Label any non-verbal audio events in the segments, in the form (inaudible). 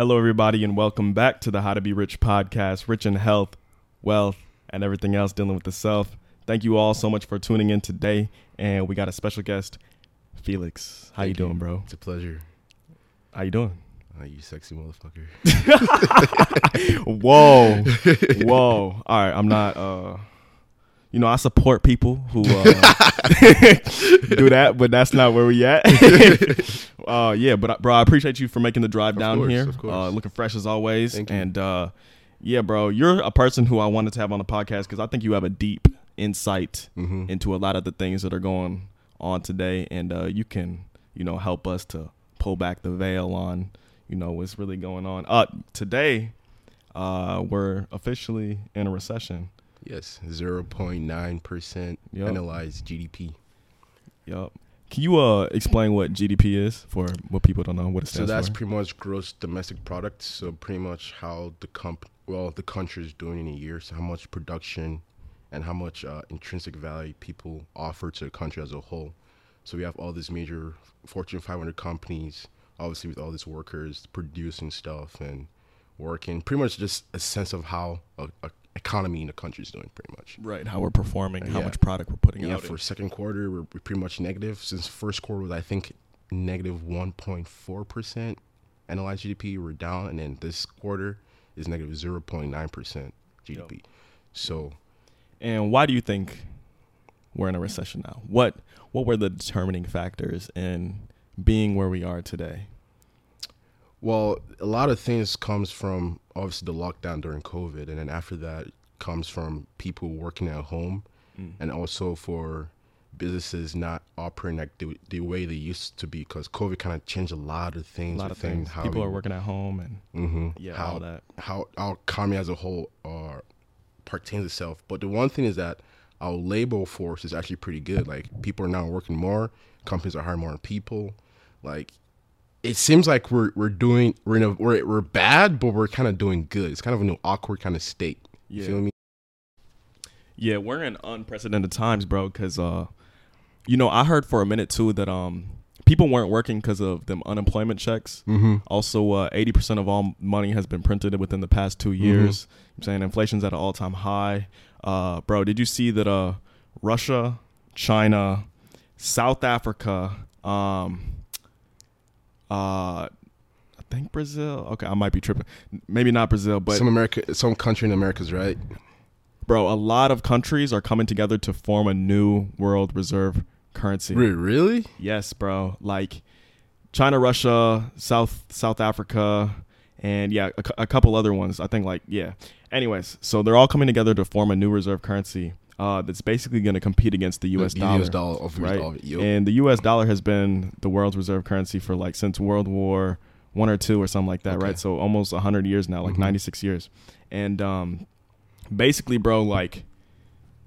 Hello, everybody, and welcome back to the How to Be Rich podcast, rich in health, wealth, and everything else dealing with the self. Thank you all so much for tuning in today, and we got a special guest, Felix. How you Thank doing, bro? It's a pleasure. How you doing? Uh, you sexy motherfucker. (laughs) (laughs) Whoa, whoa! All right, I'm not. uh You know, I support people who (laughs) uh, (laughs) do that, but that's not where we at. (laughs) uh Yeah, but bro, I appreciate you for making the drive Of down course, here. of course. Uh, looking fresh as always, Thank and uh yeah, bro, you're a person who I wanted to have on the podcast because I think you have a deep insight Mhm. into a lot of the things that are going on today, and uh, you can, you know, help us to pull back the veil on, you know, what's really going on. Uh, today, uh, we're officially in a recession. Yes, zero point nine percent Yup. analyzed GDP. Yup. Can you uh explain what GDP is for what people don't know what it stands for? So that's for? pretty much gross domestic product. So pretty much how the comp, well, the country is doing in a year. So how much production and how much uh, intrinsic value people offer to the country as a whole. So we have all these major Fortune 500 companies, obviously with all these workers producing stuff and working. Pretty much just a sense of how a, a economy in the country is doing. Pretty much. right, how we're performing, how Yeah. much product we're putting Yeah, out. for second quarter, we're, we're pretty much negative. Since first quarter was, I think, negative 1.4% analyzed GDP, we're down. And then this quarter is negative 0.9% GDP. So, And why do you think we're in a recession now? What what were the determining factors in being where we are today? Well, a lot of things comes from obviously the lockdown during COVID. And then after that comes from people working at home Mm. and also for businesses not operating like the, the way they used to be because COVID kind of changed a lot of things. A lot of things. how People we are working at home and hmm yeah, how, all that. how our economy as a whole uh, pertains itself. But the one thing is that our labor force is actually pretty good. Like people are now working more, companies are hiring more people. Like it seems like we're we're doing we're in a we're we're bad, but we're kind of doing good. It's kind of an awkward kind of state. You Yeah. feel me? Yeah, we're in unprecedented times, bro. Because uh, you know, I heard for a minute too that um, people weren't working because of them unemployment checks. Mm-hmm. Also, uh, eighty percent of all money has been printed within the past two years. I'm saying inflation's at an all time high. Uh, bro, did you see that? Uh, Russia, China, South Africa, um, uh, I think Brazil. Okay, I might be tripping. Maybe not Brazil, but some America, some country in America's right. bro, a lot of countries are coming together to form a new world reserve currency. Re- Really? Yes, bro. Like China, Russia, South South Africa, and yeah, a, a couple other ones. I think like yeah. Anyways, so they're all coming together to form a new reserve currency uh, that's basically going to compete against the U.S. The dollar. US dollar, of right? dollar. Yup. And the U.S. dollar has been the world's reserve currency for like since World War One or two or something like that, Okay. right? So almost hundred years now, like Mhm. ninety six years. And um, basically, bro, like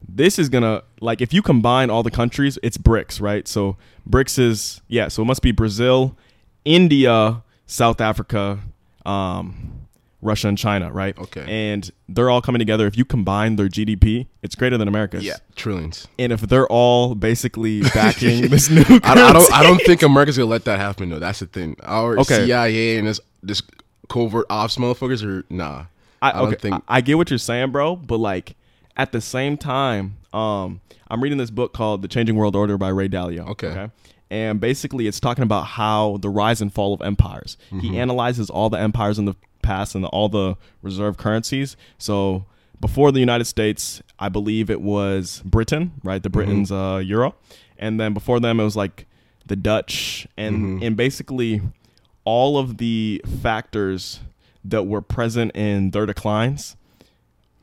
this is gonna like if you combine all the countries, it's BRICS, right? So BRICS is yeah, so it must be Brazil, India, South Africa, um, Russia, and China, right? Okay. And they're all coming together. If you combine their GDP, it's greater than America's. yeah, trillions. And if they're all basically (laughs) backing (laughs) this new I, I don't. I don't think America's gonna let that happen. though. That's the thing. Our Okay. CIA and this this covert ops motherfuckers are nah. I, I don't okay, think- I, I get what you're saying, bro, but like at the same time, um, I'm reading this book called The Changing World Order by Ray Dalio. Okay. And basically, it's talking about how the rise and fall of empires. Mm-hmm. He analyzes all the empires in the past and all the reserve currencies. So before the United States, I believe it was Britain, right? The Britain's uh, euro, and then before them, it was like the Dutch, and Mhm. and basically all of the factors that were present in their declines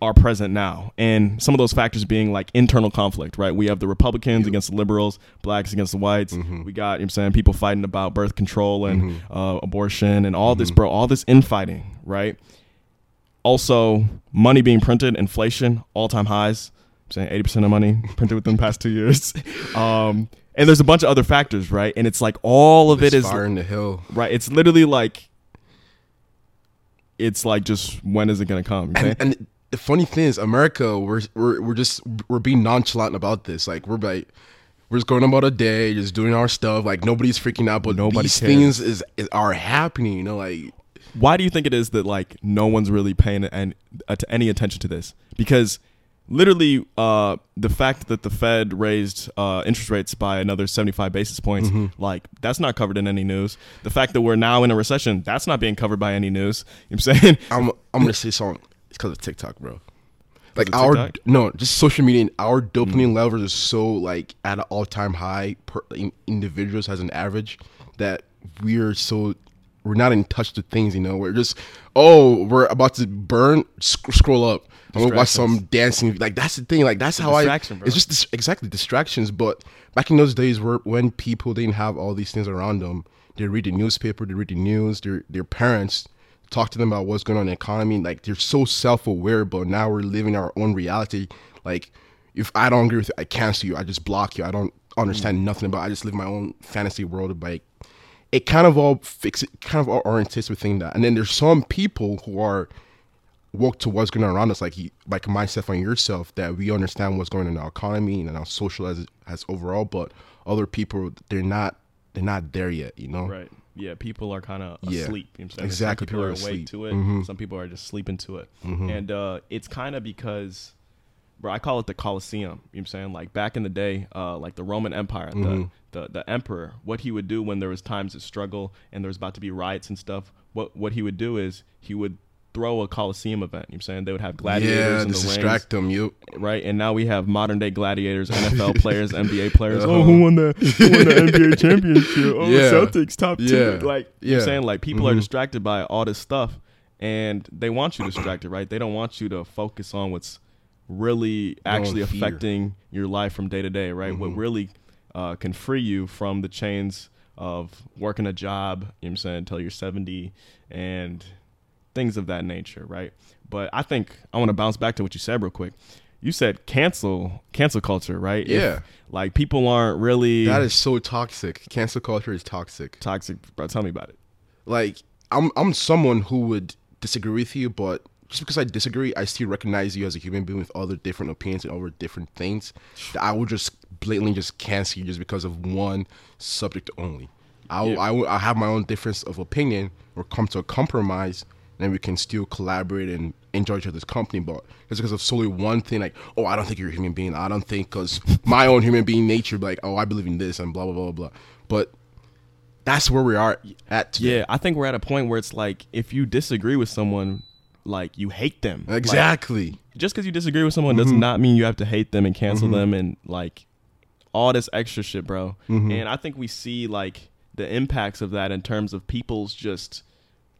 are present now. And some of those factors being like internal conflict, right? We have the Republicans against the liberals, blacks against the whites. Mhm. We got, you know what I'm saying, people fighting about birth control and Mhm. uh, abortion and all this, Mhm. bro, all this infighting, right? Also, money being printed, inflation, all time highs. I'm saying 80% of money (laughs) printed within the past two years. (laughs) Um, and there's a bunch of other factors, right? And it's like all of it This is in the hill. right. It's literally like, it's like just when is it gonna come? Okay? And, and the funny thing is, America, we're we're we're just we're being nonchalant about this. Like we're like we're just going about a day, just doing our stuff. Like nobody's freaking out, but Nobody these cares. things is, is are happening. You know, like why do you think it is that like no one's really paying an, uh, any attention to this? Because literally, uh, the fact that the Fed raised uh, interest rates by another 75 basis points, Mm-hmm. like that's not covered in any news. The fact that we're now in a recession, that's not being covered by any news. You know what I'm saying? I'm I'm gonna say something. It's because of TikTok, bro. Like our TikTok? no, just social media. and Our dopamine Mm. levels are so like at an all time high per in, individuals as an average that we're so we're not in touch with things. You know, we're just oh we're about to burn. Sc- scroll up. I'm gonna watch some dancing. Like that's the thing. Like that's how I. bro. It's just dis- exactly distractions. But back in those days, where when people didn't have all these things around them, they read the newspaper, they read the news. Their their parents talk to them about what's going on in the economy. Like they're so self aware. But now we're living our own reality. Like if I don't agree with you, I cancel you. I just block you. I don't understand mm. nothing about. I just live my own fantasy world. Like it kind of all fix it. Kind of all orientates within that. And then there's some people who are woke to what's going on around us, like you, like myself and yourself, that we understand what's going on in our economy and our social as as overall. But other people, they're not they're not there yet. You know, Right. Yeah, people are kind of Yeah. asleep. You know what I'm saying? Exactly, Some people, people are are awake asleep. to it. Mhm. Some people are just sleeping to it. And uh, it's kind of because, bro, I call it the Colosseum. You know what I'm saying? Like back in the day, uh, like the Roman Empire, Mhm. the, the the emperor, what he would do when there was times of struggle and there was about to be riots and stuff, what what he would do is he would throw a Coliseum event. You know what I'm saying? They would have gladiators yeah, in the rings distract them. You right? And now we have modern day gladiators, (laughs) NFL players, NBA players. Uh-huh. Oh, who won the who won the NBA (laughs) championship? Oh, Yeah. Celtics top two. Yeah. Like you know what I'm saying, like people are Mhm. distracted by all this stuff, and they want you distracted, right? They don't want you to focus on what's really actually affecting your life from day to day, right? What Mhm. really uh, can free you from the chains of working a job, you know what I'm saying, until you're 70 and things of that nature, right? But I think I want to bounce back to what you said real quick. You said cancel cancel culture, right? If, Yeah. like people aren't really that is so toxic. Cancel culture is toxic. toxic, bro. Tell me about it. like I'm I'm someone who would disagree with you, but just because I disagree, I still recognize you as a human being with other different opinions and other different things. That I would just blatantly just cancel you just because of one subject only. I Yeah. I I have my own difference of opinion or come to a compromise, and then we can still collaborate and enjoy each other's company. But it's because of solely one thing, like oh I don't think you're a human being. I don't think because my own human being nature, like oh I believe in this and blah blah blah blah. But that's where we are at today. Yeah, I think we're at a point where it's like if you disagree with someone, like you hate them. Like, Exactly. just because you disagree with someone does mm-hmm. not mean you have to hate them and cancel mm-hmm. them and like all this extra shit, bro. Mm-hmm. And I think we see like the impacts of that in terms of people's just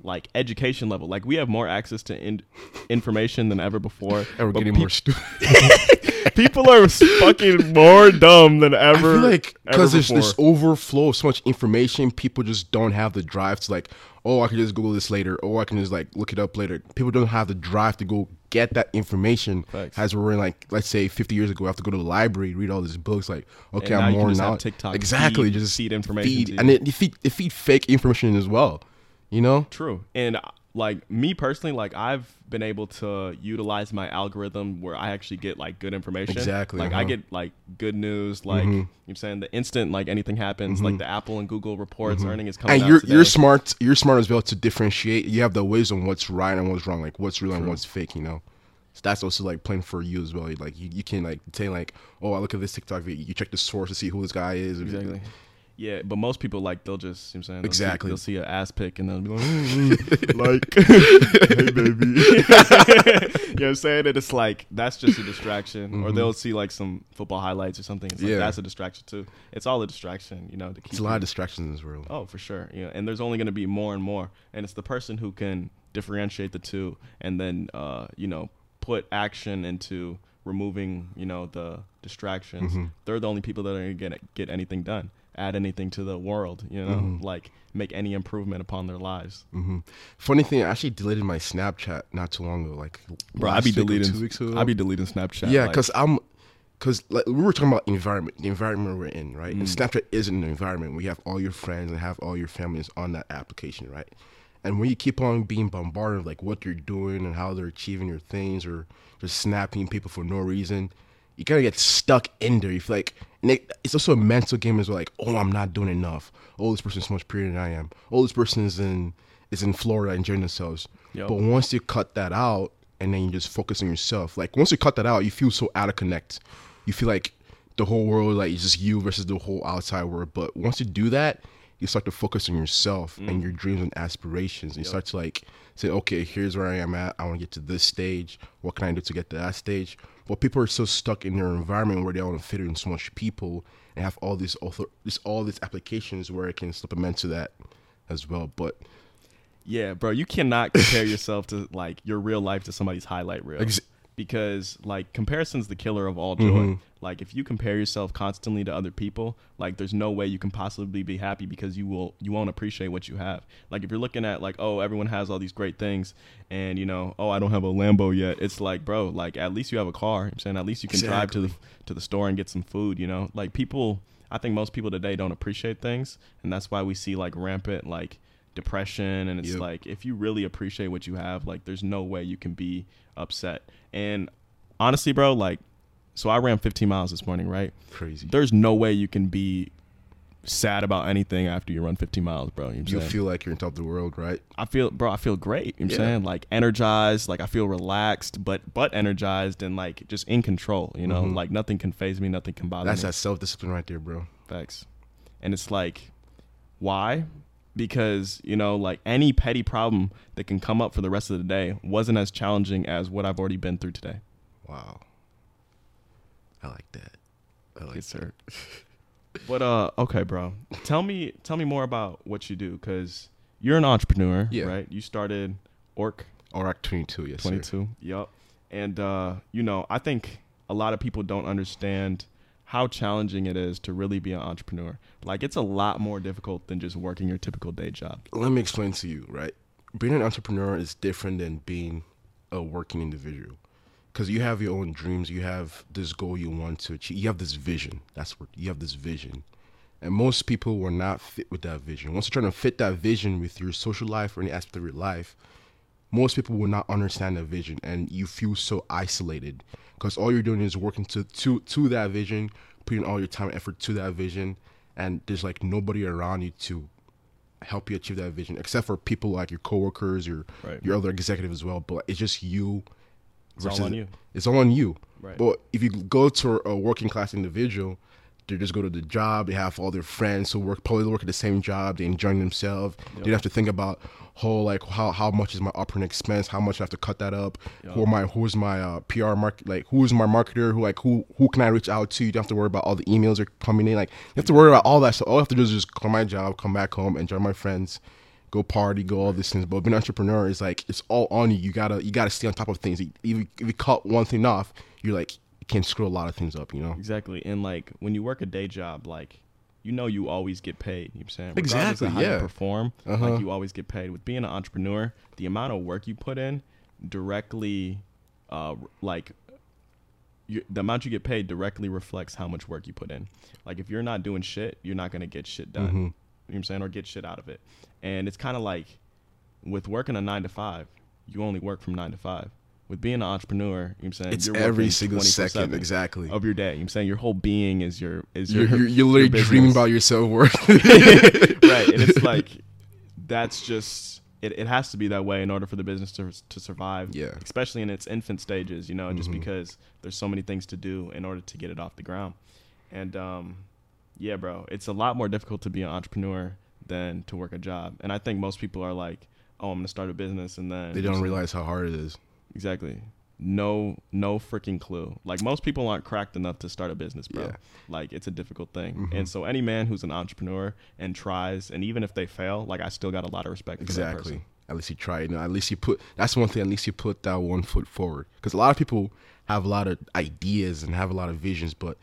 like education level. Like we have more access to in- information than ever before. (laughs) And we're getting peop- more stupid. (laughs) people are fucking more dumb than I ever. feel like because there's this overflow of so much information, people just don't have the drive to like, oh, I can just Google this later, or I can just like look it up later. People don't have the drive to go get that information. Facts. As we're in like, let's say 50 years ago, I have to go to the library, read all these books. Like, okay, I'm more now. TikTok exactly, feed- just feed information feed, and you. it, feed they feed fake information as well. You know, True. And like me personally, like I've been able to utilize my algorithm where I actually get like good information. Exactly, Like I uh-huh. get like good news, like mm-hmm. you know what I'm saying the instant like anything happens, like mm-hmm. the Apple and Google reports mm-hmm. earning is coming and you're today. you're smart. You're smart as well to differentiate. You have the wisdom what's right and what's wrong, like what's real and what's fake. You know, so that's also like playing for you as well. Like you, you can like say like, oh, I look at this TikTok video. You check the source to see who this guy is. Exactly. Yeah, but most people like they'll just you know what I'm saying they'll see- Exactly. they'll see an ass pic and they'll be like, "Mm, (laughs) mm," like (laughs) hey baby, (laughs) you know what I'm saying? And it's like that's just a distraction, or they'll see like some football highlights or something. It's like Mm-hmm. Yeah. that's a distraction too. It's all a distraction, you know. To keep It's a lot of distractions in this world. Oh, for sure. Yeah, and there's only going to be more and more, and it's the person who can differentiate the two, and then uh, you know put action into removing you know the distractions. Mm-hmm. They're the only people that are going to get get anything done, add anything to the world. You know, Mm-hmm. like make any improvement upon their lives. hmm Funny thing, I actually deleted my Snapchat not too long ago. Like, Bro, I be deleting. two weeks ago. I be deleting Snapchat. Yeah, like- because I'm, because like we were talking about environment, the environment we're in, right? Mm. And Snapchat isn't an environment. We have all your friends and have all your families on that application, right? And when you keep on being bombarded with like what they're doing and how they're achieving your things, or just snapping people for no reason, you kind of get stuck in there. You feel like, and it, it's also a mental game as well. Like, oh, I'm not doing enough. Oh, this person's so much prettier than I am. Oh, this person is in is in Florida enjoying themselves. Yep. But once you cut that out and then you just focus on yourself, like once you cut that out, you feel so out of connect. You feel like the whole world, like it's just you versus the whole outside world. But once you do that, you start to focus on yourself and mm. your dreams and aspirations. And you start to like say, okay, here's where I am at. I want to get to this stage. What can I do to get to that stage? But people are so stuck in their environment where they want to fit in so much people and have all these author, this all these applications where it can supplement to that as well. But Yeah, bro, you cannot compare yourself to like your real life to somebody's highlight reel. Ex- because like comparison's the killer of all joy. Mhm. Like if you compare yourself constantly to other people, like there's no way you can possibly be happy because you will you won't appreciate what you have. Like if you're looking at like oh everyone has all these great things and you know oh I don't have a Lambo yet. It's like bro like at least you have a car. I'm saying at least you can drive to the to the store and get some food. You know like people. I think most people today don't appreciate things, and that's why we see like rampant like depression and it's Yep. like if you really appreciate what you have like there's no way you can be upset and honestly bro like so i ran 15 miles this morning right crazy. there's no way you can be sad about anything after you run 15 miles bro you know You feel like you're on top of the world, right? i feel bro i feel great you know what i'm saying like energized like i feel relaxed but but energized and like just in control you know Mhm. like nothing can phase me nothing can bother me. That's that self discipline right there, bro. Facts. And it's like, why? Because, you know, like any petty problem that can come up for the rest of the day wasn't as challenging as what I've already been through today. Wow. I like that. I like Yes, sir. (laughs) But uh okay, bro. Tell me tell me more about what you do cuz you're an entrepreneur, Yeah. right? You started Orc ORAK 22, yes, sir. 22. Yep. And uh you know, I think a lot of people don't understand how challenging it is to really be an entrepreneur. Like it's a lot more difficult than just working your typical day job. Let me explain to you, right? Being an entrepreneur is different than being a working individual. Because you have your own dreams, you have this goal you want to achieve, you have this vision. That's what you have this vision. And most people were not fit with that vision. Once you're trying to fit that vision with your social life or any aspect of your life, most people will not understand that vision and you feel so isolated because all you're doing is working to to to that vision putting all your time and effort to that vision and there's like nobody around you to help you achieve that vision except for people like your coworkers your Right. your other executives as well but it's just you It's all on you. it's all on you Right. but if you go to a working class individual they just go to the job they have all their friends who work probably work at the same job they enjoy themselves. They don't have to think about whole like how, how much is my operating expense how much i have to cut that up who am i who's my uh, pr market like who's my marketer who like who who can i reach out to? You don't have to worry about all the emails are coming in like you have to worry about all that so all i have to do is just come my job come back home enjoy my friends go party go all these things. But being an entrepreneur is like it's all on you. You gotta you gotta stay on top of things. If you, if you cut one thing off you're like can screw a lot of things up you know Exactly. And like when you work a day job, like you know you always get paid. You know what I'm saying? Regardless Exactly, Of how yeah. you perform, Uh-huh. like you always get paid. With being an entrepreneur, the amount of work you put in directly, uh, like you, the amount you get paid directly reflects how much work you put in. Like if you're not doing shit, you're not gonna get shit done. Mhm. You know what I'm saying? Or get shit out of it. And it's kind of like with working a nine to five, you only work from nine to five. With being an entrepreneur, you know I'm saying? it's You're every single second 24/7 exactly of your day. You know I'm saying your whole being is your is your you're, you're, you're literally your dreaming about your self-worth (laughs) right, and it's (laughs) like that's just it, it has to be that way in order for the business to to survive. Yeah. especially in its infant stages. You know, just Mhm. because there's so many things to do in order to get it off the ground. And um, yeah, bro, it's a lot more difficult to be an entrepreneur than to work a job. And I think most people are like, oh, I'm gonna start a business, and then they don't realize how hard it is Exactly. No, no freaking clue. Like most people aren't cracked enough to start a business, bro. Yeah. Like it's a difficult thing. Mhm. And so any man who's an entrepreneur and tries, and even if they fail, like I still got a lot of respect for that person. Exactly. At least you try. You know, at least you put. That's one thing. At least you put that one foot forward. Because a lot of people have a lot of ideas and have a lot of visions, but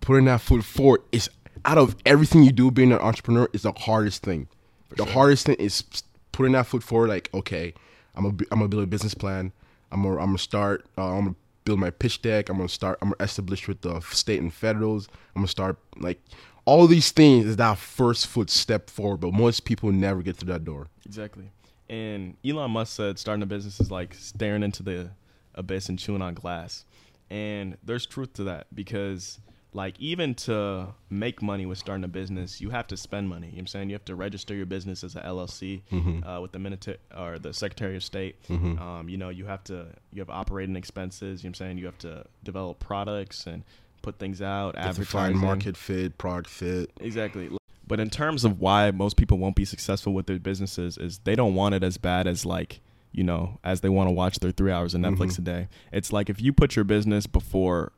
putting that foot forward is out of everything you do. Being an entrepreneur is the hardest thing. the sure. hardest thing is putting that foot forward. Like, okay, I'm gonna I'm gonna build a business plan. I'm gonna I'm gonna start. Uh, I'm gonna build my pitch deck. I'm gonna start. I'm gonna establish with the state and federals. I'm gonna start like all these things is that first foot step forward. But most people never get through that door. Exactly. And Elon Musk said starting a business is like staring into the abyss and chewing on glass. And there's truth to that because like even to make money with starting a business, you have to spend money. You know what I'm saying you have to register your business as a LLC Mm-hmm. uh, with the Minita- or the Secretary of State. Mhm. Um, you know, you have to you have operating expenses. You know what I'm saying you have to develop products and put things out, advertise, market fit, product fit. Exactly. But in terms of why most people won't be successful with their businesses is they don't want it as bad as like, you know, as they want to watch their 3 hours of Netflix Mhm. a day. It's like if you put your business before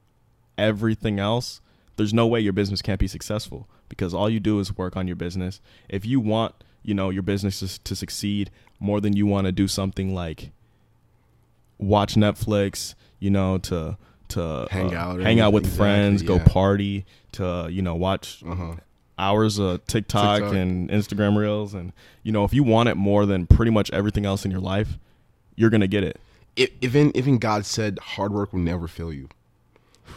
everything else, there's no way your business can't be successful because all you do is work on your business. If you want, you know, your business to, to succeed more than you want to do something like watch Netflix, you know, to to Hang uh, out hang out with anything. friends, Exactly, go party, to you know, watch Uh huh. hours of TikTok, TikTok. and Instagram reels and you know, if you want it more than pretty much everything else in your life, you're going to get it. Even even God said hard work will never fail you.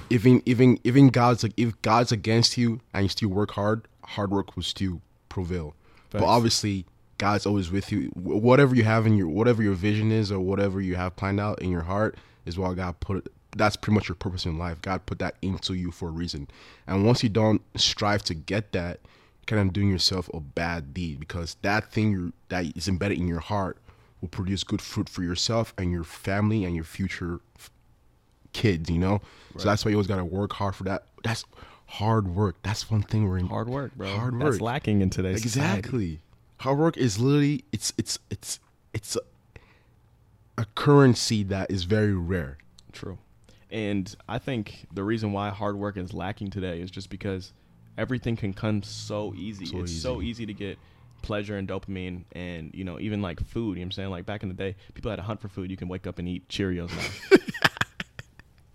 Even even even God's like if God's against you and you still work hard, hard work will still prevail. But obviously, God's always with you. Whatever you have in your whatever your vision is or whatever you have planned out in your heart is what God put. That's pretty much your purpose in life. God put that into you for a reason. And once you don't strive to get that, you're kind of doing yourself a bad deed because that thing you that is embedded in your heart will produce good fruit for yourself and your family and your future kids. You know, so that's why you always got to work hard for that. That's hard work. That's one thing we're in Hard work, bro. Hard work. That's lacking in today's society. Exactly. Hard work is literally it's it's it's it's a, a currency that is very rare. True. And I think the reason why hard work is lacking today is just because everything can come so easy. So it's so easy. easy to get pleasure and dopamine and, you know, even like food. You know what I'm saying? Like back in the day, people had to hunt for food. You can wake up and eat Cheerios now. (laughs)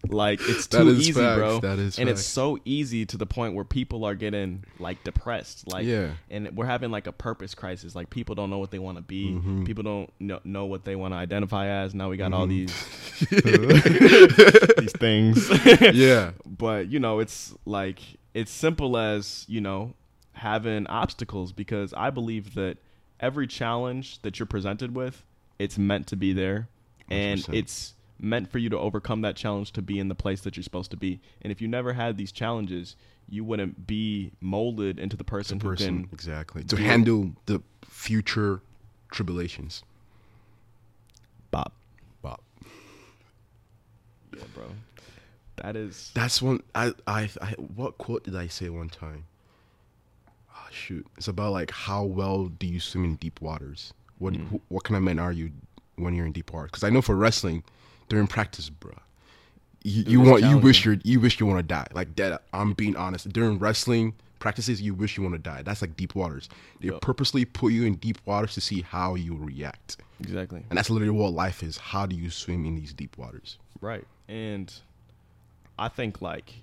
like it's too easy, facts. bro. That is and it's so easy to the point where people are getting like depressed. Like Yeah. and we're having like a purpose crisis. Like people don't know what they want to be. Mhm. People don't know, know what they want to identify as. Now we got all Mhm. these (laughs) these things. (laughs) yeah. But you know, it's like it's simple as you know having obstacles because I believe that every challenge that you're presented with, it's meant to be there, and 100%. it's meant for you to overcome that challenge to be in the place that you're supposed to be. And if you never had these challenges, you wouldn't be molded into the person, The person who can exactly to handle the future tribulations. bop. Wow. Yeah, bro. That is That's one. I, I I what quote did I say one time? Oh, shoot, it's about like how well do you swim in deep waters? What Mm. wh- what kind of man are you when you're in deep waters? Because I know for wrestling, during practice, bro, you, you want you wish you you wish you want to die. Like that. I'm being honest. During wrestling practices, you wish you want to die. That's like deep waters. They Yup. purposely put you in deep waters to see how you react, exactly and that's literally what life is. How do you swim in these deep waters? Right. And I think like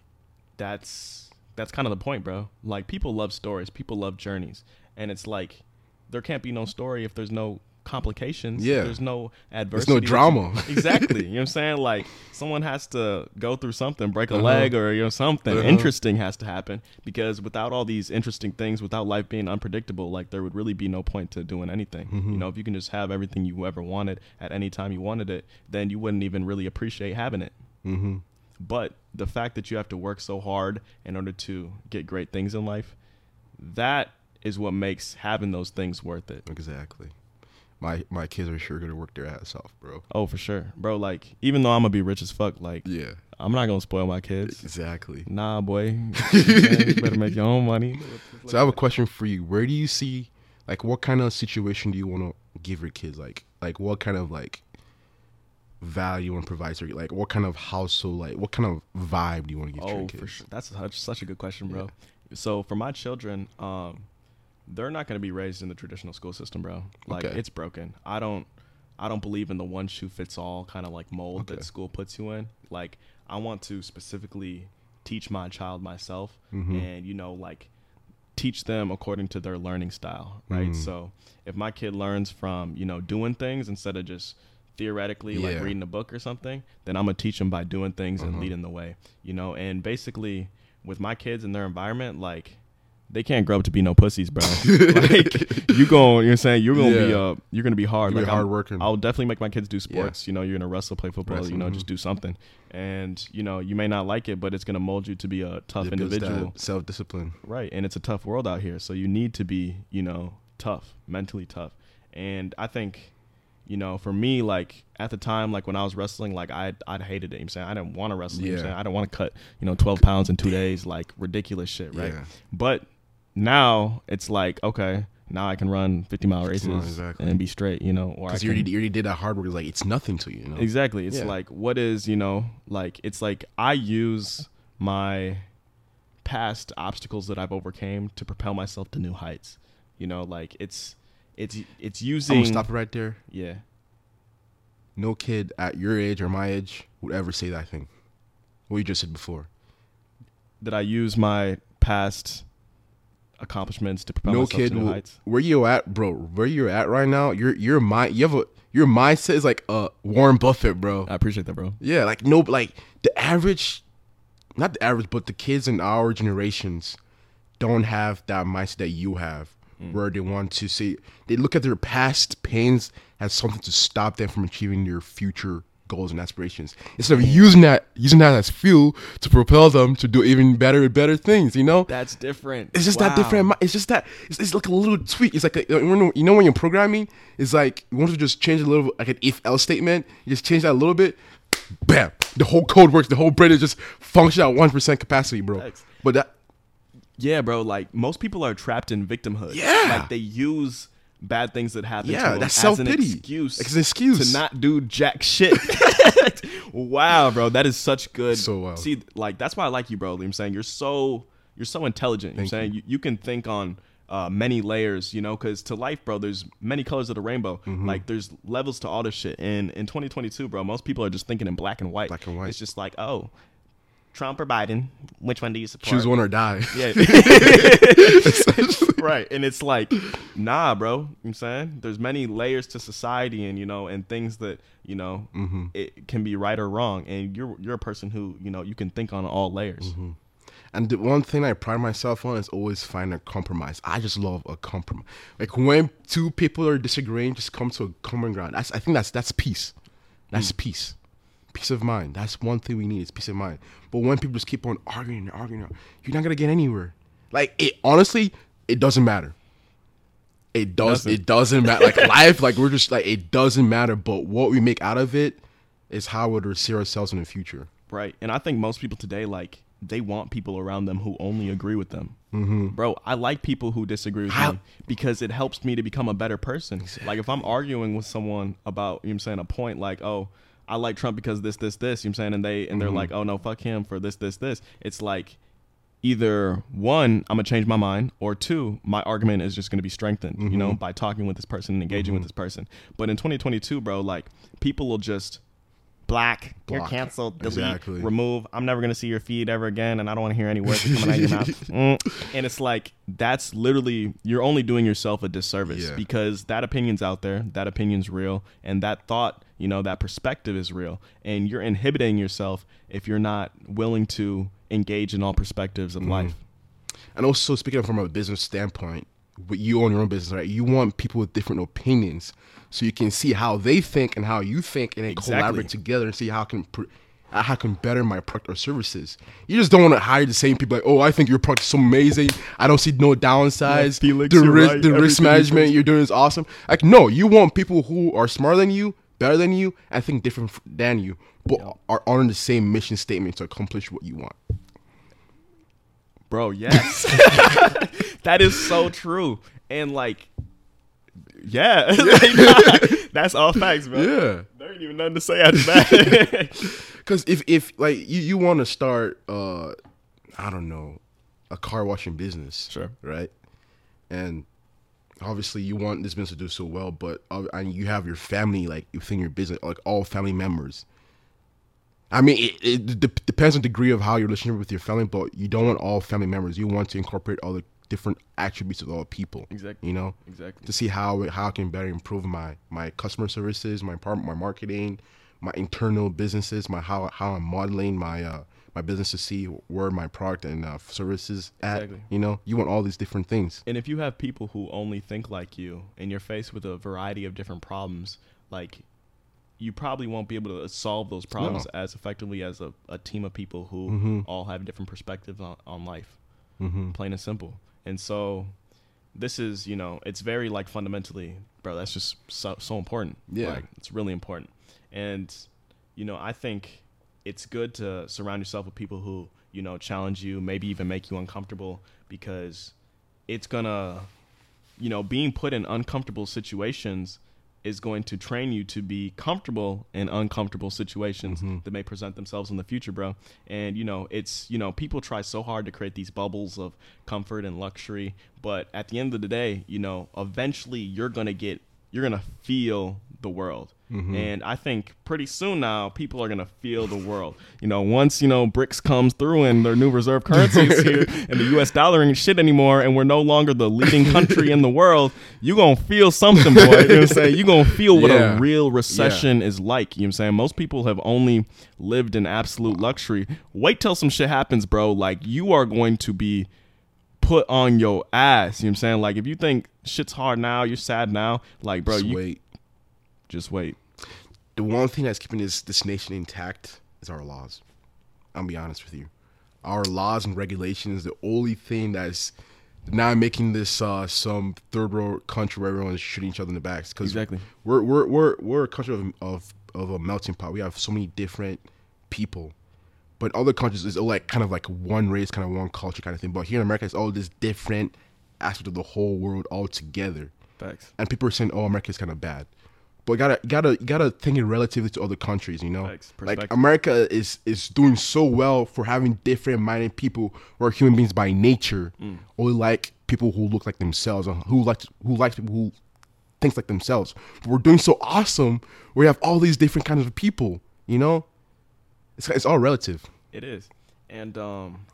that's that's kind of the point, bro. Like people love stories, people love journeys. And it's like there can't be no story if there's no complications. Yeah. There's no adversity. There's no you- drama. (laughs) exactly. You know what I'm (laughs) saying? Like someone has to go through something, break a Uh-huh. leg or you know something Uh-huh. interesting has to happen because without all these interesting things, without life being unpredictable, like there would really be no point to doing anything. Mhm. You know, if you can just have everything you ever wanted at any time you wanted it, then you wouldn't even really appreciate having it. Mm-hmm. But the fact that you have to work so hard in order to get great things in life, that is what makes having those things worth it. Exactly. My my kids are sure gonna work their ass off, bro. Oh, for sure, bro. Like, even though I'm gonna be rich as fuck, like, Yeah. I'm not gonna spoil my kids. Exactly. Nah, boy. (laughs) you better make your own money. So I have a question for you. Where do you see like what kind of situation do you want to give your kids? Like like what kind of like value and want to provide to your- like what kind of household like what kind of vibe do you want to give Oh, your kids? for sure. That's such, such a good question, bro. So for my children, um, they're not going to be raised in the traditional school system, bro. Like Okay. it's broken. I don't, I don't believe in the one shoe fits all kind of like mold Okay. that school puts you in. Like I want to specifically teach my child myself, Mhm. and you know, like teach them according to their learning style, right? Mm. So if my kid learns from you know doing things instead of just theoretically like reading a book or something, then I'm gonna teach them by doing things and Uh-huh. leading the way, you know. And basically, with my kids and their environment, like they can't grow up to be no pussies, bro. (laughs) like you going, you're saying you're gonna be Yeah. uh, you're gonna be hard. You're like be I'm- hardworking. I'll definitely make my kids do sports. You know, you're gonna wrestle, play football. you Wrestling, know, mhm. just do something. And you know, you may not like it, but it's gonna mold you to be a tough individual. Self discipline. Right. And it's a tough world out here. So you need to be, you know, tough, mentally tough. And I think, you know, for me, like at the time, like when I was wrestling, like I I'd hated it. You know I'm saying I didn't want to wrestle. You know I'm Yeah. saying I didn't want to cut, you know, twelve pounds in two days, like ridiculous shit, right? Yeah. But now it's like, okay, now I can run fifty mile races miles, exactly. and be straight, you know, or Because you already, you already did that hard work. It's like it's nothing to you. you know? Exactly. It's Yeah. like what is, you know, like it's like I use my past obstacles that I've overcame to propel myself to new heights. You know, like it's it's it's using stop it right there. yeah. No kid at your age or my age would ever say that thing. What you just said before. That I use my past accomplishments to propel no myself kid to new heights. where you at, bro. Where you're at right now, your your mind, you have a your mindset is like uh Warren Buffett, bro. I appreciate that, bro. Yeah, like no, like the average, not the average, but the kids in our generations don't have that mindset that you have, where they want to see, they look at their past pains as something to stop them from achieving their future goals and aspirations. Instead of using that, using that as fuel to propel them to do even better better things, you know? That's different. It's just that different. It's just that it's, it's like a little tweak. It's like a, you know when you're programming, it's like you want to just change a little like an if else statement. You just change that a little bit, bam. The whole code works. The whole brain is just function at one percent capacity, bro. Thanks. But that Yeah, bro. Like most people are trapped in victimhood. Yeah. like they use bad things that happen. Yeah, to that's as self-pity. excuse. It's an excuse. to not do jack shit. (laughs) wow, bro, that is such good. So wild. See, like that's why I like you, bro. You I'm saying you're so you're so intelligent. You know what I'm Thank saying you. you can think on. Uh, many layers, you know, because to life, bro, there's many colors of the rainbow. Mm-hmm. Like, there's levels to all this shit. And in 2022, bro, most people are just thinking in black and white. Black and white. It's just like, oh, Trump or Biden, which one do you support? choose one or die. Yeah. (laughs) right. And it's like, nah, bro. You know what I'm saying? There's many layers to society and, you know, and things that, you know, Mm-hmm. it can be right or wrong. And you're you're a person who, you know, you can think on all layers. Mm-hmm. And the one thing I pride myself on is always find a compromise. I just love a compromise. Like when two people are disagreeing, just come to a common ground. That's I think that's that's peace. That's peace. Peace of mind. That's one thing we need is peace of mind. But when people just keep on arguing and arguing, you're not gonna get anywhere. Like it honestly, it doesn't matter. It does Doesn't. it doesn't matter. Like (laughs) life, like we're just like it doesn't matter. But what we make out of it is how we'll see ourselves in the future. Right. And I think most people today, like, they want people around them who only agree with them. Mm-hmm. Bro, I like people who disagree with How- me because it helps me to become a better person. Like, if I'm arguing with someone about, you know what I'm saying, a point like, oh, I like Trump because this, this, this, you know what I'm saying, and they and they're Mm-hmm. like, oh no, fuck him for this, this, this. It's like either one, I'm gonna change my mind, or two, my argument is just gonna be strengthened, you Mm-hmm. know, by talking with this person and engaging with this person. But in 2022, bro, like people will just black, you're canceled, delete, Exactly. remove. I'm never gonna see your feed ever again, and I don't want to hear any words coming out of your mouth. (laughs) Mm. And it's like that's literally you're only doing yourself a disservice Yeah. because that opinion's out there, that opinion's real, and that thought, you know, that perspective is real, and you're inhibiting yourself if you're not willing to engage in all perspectives of life. And also speaking from a business standpoint, but you own your own business, right? You want people with different opinions, so you can see how they think and how you think, and then Exactly. collaborate together and see how can pr- how I can better my product or services. You just don't want to hire the same people. Like, oh, I think your product is so amazing. I don't see no downsides. Yeah, Felix, the risk, right. the risk Everything management you're doing is awesome. Like, no, you want people who are smarter than you, better than you, and think different than you, but are on the same mission statement to accomplish what you want. Bro, yes. (laughs) that is so true. And like yeah, (laughs) Like, nah, that's all facts, bro. Yeah. There ain't even nothing to say after that. (laughs) Because if if like you, you want to start uh I don't know a car washing business, Sure. right? And obviously you want this business to do so well, but uh, and you have your family like within your business, like all family members. I mean, it, it d- depends on the degree of how your relationship with your family, but you don't want all family members. You want to incorporate all the different attributes of all people. Exactly. You know, Exactly. to see how how I can better improve my my customer services, my part, my marketing, my internal businesses, my how how I'm modeling my uh my business to see where my product and uh, services at. Exactly. You know, you want all these different things. And if you have people who only think like you and you're faced with a variety of different problems, like you probably won't be able to solve those problems as effectively as a, a team of people who Mhm. all have different perspectives on, on life. Mm-hmm. Plain and simple. And so this is, you know, it's very like fundamentally, bro, that's just so, so important. Yeah. Like, it's really important. And, you know, I think it's good to surround yourself with people who, you know, challenge you, maybe even make you uncomfortable because it's gonna, you know, being put in uncomfortable situations is going to train you to be comfortable in uncomfortable situations Mhm. that may present themselves in the future, bro. And you know, it's you know, people try so hard to create these bubbles of comfort and luxury, but at the end of the day, you know, eventually you're gonna get, you're gonna feel the world. Mhm. And I think pretty soon now, people are gonna feel the world. You know, once you know BRICS comes through and their new reserve currency is here, (laughs) and the U.S. dollar ain't shit anymore, and we're no longer the leading country in the world, you gonna feel something, boy. You know what I'm saying? You gonna feel what Yeah. a real recession is like. You know what I'm saying? Most people have only lived in absolute luxury. Wait till some shit happens, bro. Like you are going to be put on your ass. You know what I'm saying? Like if you think shit's hard now, you're sad now, like bro, Just you wait. just wait. The one thing that's keeping this this nation intact is our laws. I'll be honest with you. Our laws and regulations, the only thing that's not making this uh, some third world country where everyone's shooting each other in the backs. Because Exactly. we're we're we're we're a country of, of of a melting pot. We have so many different people. But other countries is like kind of like one race, kind of one culture kind of thing. But here in America, it's all this different aspect of the whole world all together Facts. and people are saying, "Oh, America's kind of bad," but you gotta gotta gotta think it relatively to other countries. You know, like. America is is doing so well for having different minded people who are human beings by nature, Mm. only like people who look like themselves, and who like who likes people who thinks like themselves. But we're doing so awesome. We have all these different kinds of people. You know, it's it's all relative. It is, and um,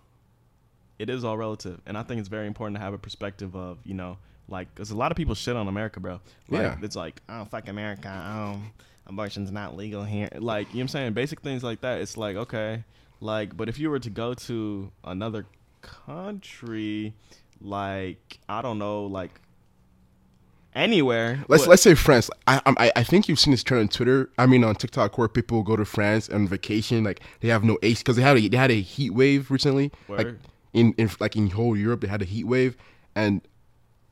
it is all relative, and I think it's very important to have a perspective of you know, like, because a lot of people shit on America, bro. Like, Yeah. it's like, oh fuck America, um, abortion's not legal here. Like, you know what I'm saying? Basic things like that. It's like okay, like, but if you were to go to another country, like I don't know, like anywhere. Let's what- let's say France. I I I think you've seen this trend on Twitter. I mean on TikTok where people go to France on vacation, like they have no AC because they had a they had a heat wave recently. Like in, in like in whole Europe, they had a heat wave, and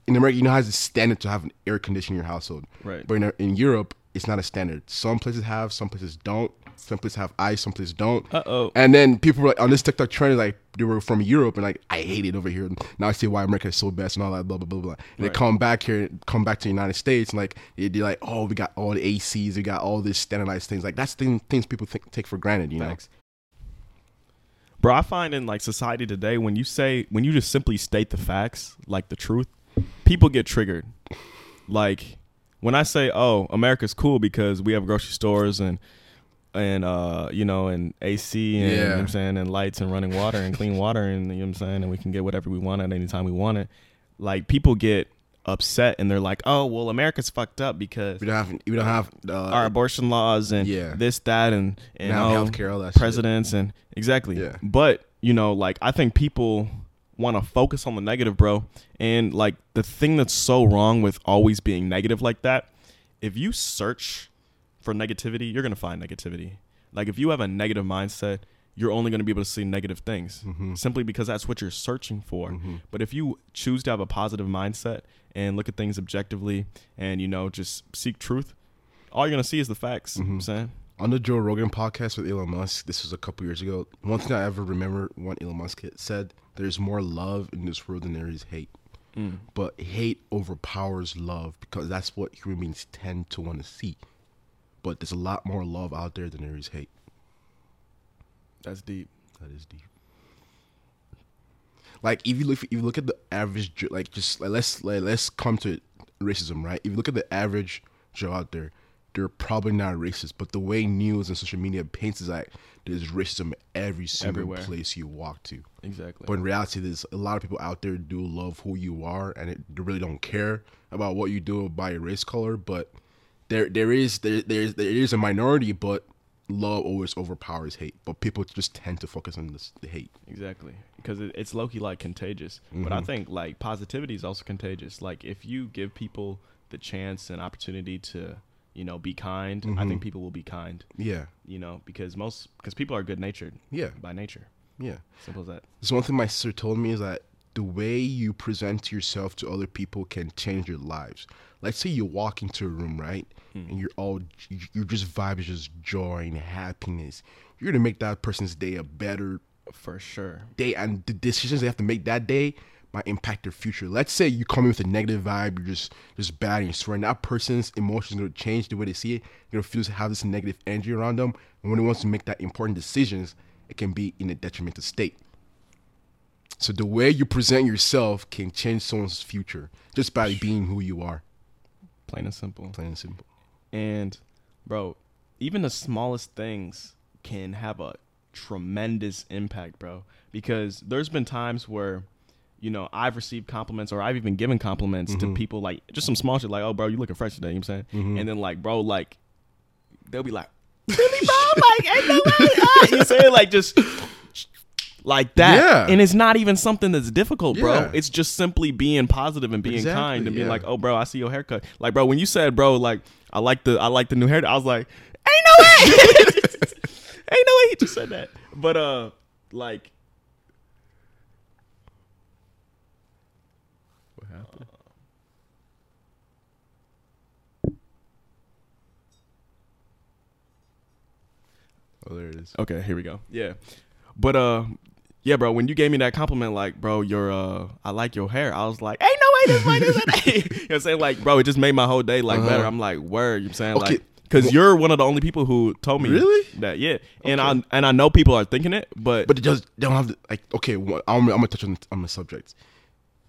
in America, you know, how it's a standard to have an air conditioner in your household. Right. But in, in Europe, it's not a standard. Some places have, some places don't. Some places have ice, some places don't. Uh-oh. And then people were like, on this TikTok trend, like they were from Europe and like I hate it over here. And Now I see why America is so best and all that blah blah blah blah. And Right. they come back here, come back to the United States, and like they're like, oh, we got all the ACs, we got all these standardized things. Like that's the things people think, take for granted, you know. Bro, I find in like society today when you say when you just simply state the facts, like the truth, people get triggered. Like when I say, "Oh, America's cool because we have grocery stores and and uh, you know, and AC and you know what I'm saying and lights and running water and clean water and you know what I'm saying and we can get whatever we want at any time we want it." Like people get upset and they're like, "Oh, well, America's fucked up because We don't have, we don't have uh, our abortion laws and Yeah. this, that, and and now oh, healthcare, all that shit. presidents and exactly. Yeah. But you know, like I think people want to focus on the negative, bro. And like the thing that's so wrong with always being negative like that, if you search for negativity, you're gonna find negativity. Like if you have a negative mindset, you're only gonna be able to see negative things Mhm. simply because that's what you're searching for. Mhm. But if you choose to have a positive mindset and look at things objectively and you know just seek truth, all you're gonna see is the facts. You know I'm Mhm. saying On the Joe Rogan podcast with Elon Musk, this was a couple years ago. One thing I ever remember when Elon Musk said, "There's more love in this world than there is hate." Mm. But hate overpowers love because that's what human beings tend to want to see. But there's a lot more love out there than there is hate. that's deep. That is deep. Like if you look, if you look at the average, like just like, let's like, let's come to racism, right? If you look at the average Joe out there, they're probably not racist, but the way news and social media paints is like there's racism every single Everywhere. place you walk to. Exactly. But in reality, there's a lot of people out there do love who you are, and it, they really don't care about what you do by your race color. But there, there is there, there is there is a minority, but love always overpowers hate, but people just tend to focus on this, the hate. Exactly, because it, it's low key like contagious. But I mm-hmm. think like positivity is also contagious. Like if you give people the chance and opportunity to, you know, be kind, I think mm-hmm. people will be kind. Yeah, You know, because most because people are good natured yeah, by nature. yeah. Simple as that. There's one thing my sister told me is that the way you present yourself to other people can change your lives. Let's say you walk into a room, right, hmm. and you're all you're just vibes, just joy and happiness. You're gonna make that person's day a better For sure. day, and the decisions they have to make that day might impact their future. Let's say you come in with a negative vibe, you're just just bad, and you're swearing. That person's emotions gonna change the way they see it. They're gonna feel to have this negative energy around them, and when it wants to make that important decisions, it can be in a detrimental state. So the way you present yourself can change someone's future just by being who you are. Plain and simple. Plain and simple. And bro, even the smallest things can have a tremendous impact, bro. Because there's been times where, you know, I've received compliments or I've even given compliments Mm-hmm. to people like just some small shit like, oh bro, you looking fresh today, you know what I'm saying? Mm-hmm. And then like, bro, like they'll be like, (laughs) Really, bro? Like, ain't no way. Ah, (laughs) you say like just like that. Yeah. And it's not even something that's difficult, bro. Yeah. It's just simply being positive and being Exactly, kind and being yeah. like, oh bro, I see your haircut. Like, bro, when you said, bro, like, I like the I like the new hair, I was like, ain't no way. (laughs) ain't no way he just said that. But uh like What happened? Oh, there it is. Okay, here we go. Yeah. But uh yeah, bro, when you gave me that compliment, like, bro, your uh I like your hair, I was like, ain't no way this way this way. (laughs) you know what I'm saying? Like, bro, it just made my whole day like better. I'm like, word, you know what I'm saying? Okay. Like because you're one of the only people who told me Really? that, yeah, and I and I know people are thinking it, but, But it they don't have the, like okay. Well, I'm, I'm gonna touch on on the subject.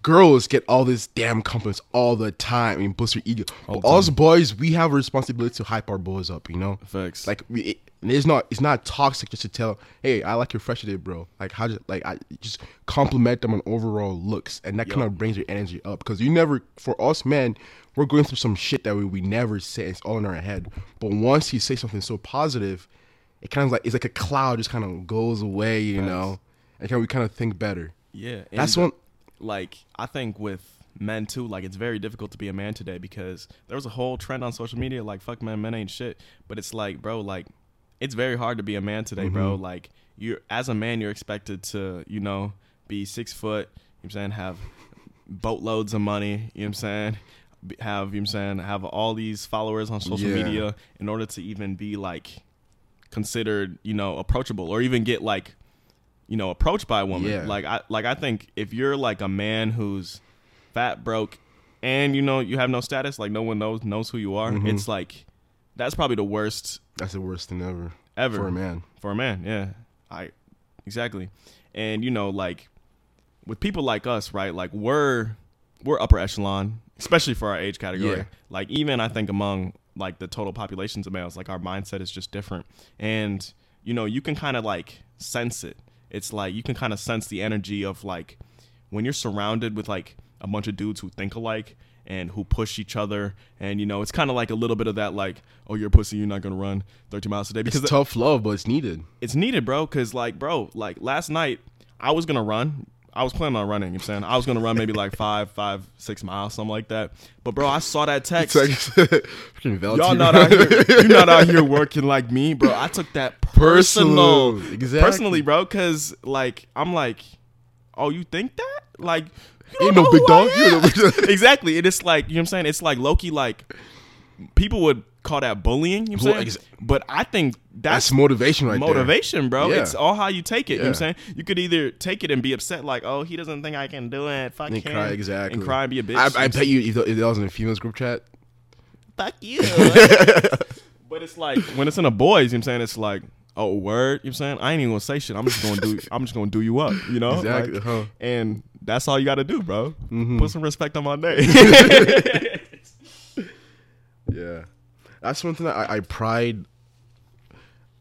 Girls get all this damn compliments all the time boost their ego. But us boys, we have a responsibility to hype our boys up. You know, Facts. Like we, it, it's not it's not toxic just to tell, hey, I like your fresh today, bro. Like how just like I just compliment them on overall looks, and that kind of brings your energy up because you never for us men, we're going through some shit that we, we never say. It's all in our head. But once you say something so positive, it kind of like it's like a cloud just kind of goes away, you know, and kind of, we kind of think better. yeah, That's one. Like I think with men too, like it's very difficult to be a man today because there was a whole trend on social media like fuck men, men ain't shit. But it's like, bro, like it's very hard to be a man today, bro. Mm-hmm. Like you're as a man you're expected to, you know, be six foot, you know I'm saying, have boatloads of money, you know what I'm saying? Have you know I'm saying have all these followers on social Yeah. media in order to even be like considered, you know, approachable or even get like you know, approached by a woman. Yeah. Like I like I think if you're like a man who's fat, broke, and you know you have no status, like no one knows knows who you are, Mm-hmm. it's like that's probably the worst That's the worst thing ever. ever for a man. For a man, yeah. I exactly. And you know, like with people like us, right? Like we're we're upper echelon, especially for our age category. Yeah. Like even I think among like the total populations of males, like our mindset is just different. And you know, you can kind of like sense it. It's like you can kind of sense the energy of like when you're surrounded with like a bunch of dudes who think alike and who push each other and you know it's kind of like a little bit of that like oh you're a pussy you're not gonna run 30 miles a day because It's tough love, but it's needed. it's needed, bro. Cause like, bro, like last night I was gonna run. I was planning on running. You know what I'm saying I was gonna run maybe like (laughs) five, five, six miles, something like that. But bro, I saw that text. (laughs) Y'all not out here. You're not out here working like me, bro. I took that personal, Personal. Exactly. personally, bro. Cause like I'm like, oh, you think that? Like, you Ain't no big dog. You know (laughs) exactly. And it's like you know what I'm saying. It's like Loki. Like people would call that bullying. You know what I'm saying. but I think That's motivation right there. motivation, bro. Yeah. It's all how you take it. You know what I'm saying? You could either take it and be upset, like, oh, he doesn't think I can do it. Fuck And him. cry exactly. And cry and be a bitch. I, I bet you if that if that was in a females group chat. Fuck you. (laughs) but it's like, when it's in a boys, you know what I'm saying? It's like, oh, word. You know what I'm saying? I ain't even gonna say shit. I'm just gonna do, I'm just gonna do you up, you know? Exactly, Like, huh. And that's all you gotta do, bro. Mm-hmm. Put some respect on my name. (laughs) (laughs) Yeah, that's one thing that I, I pride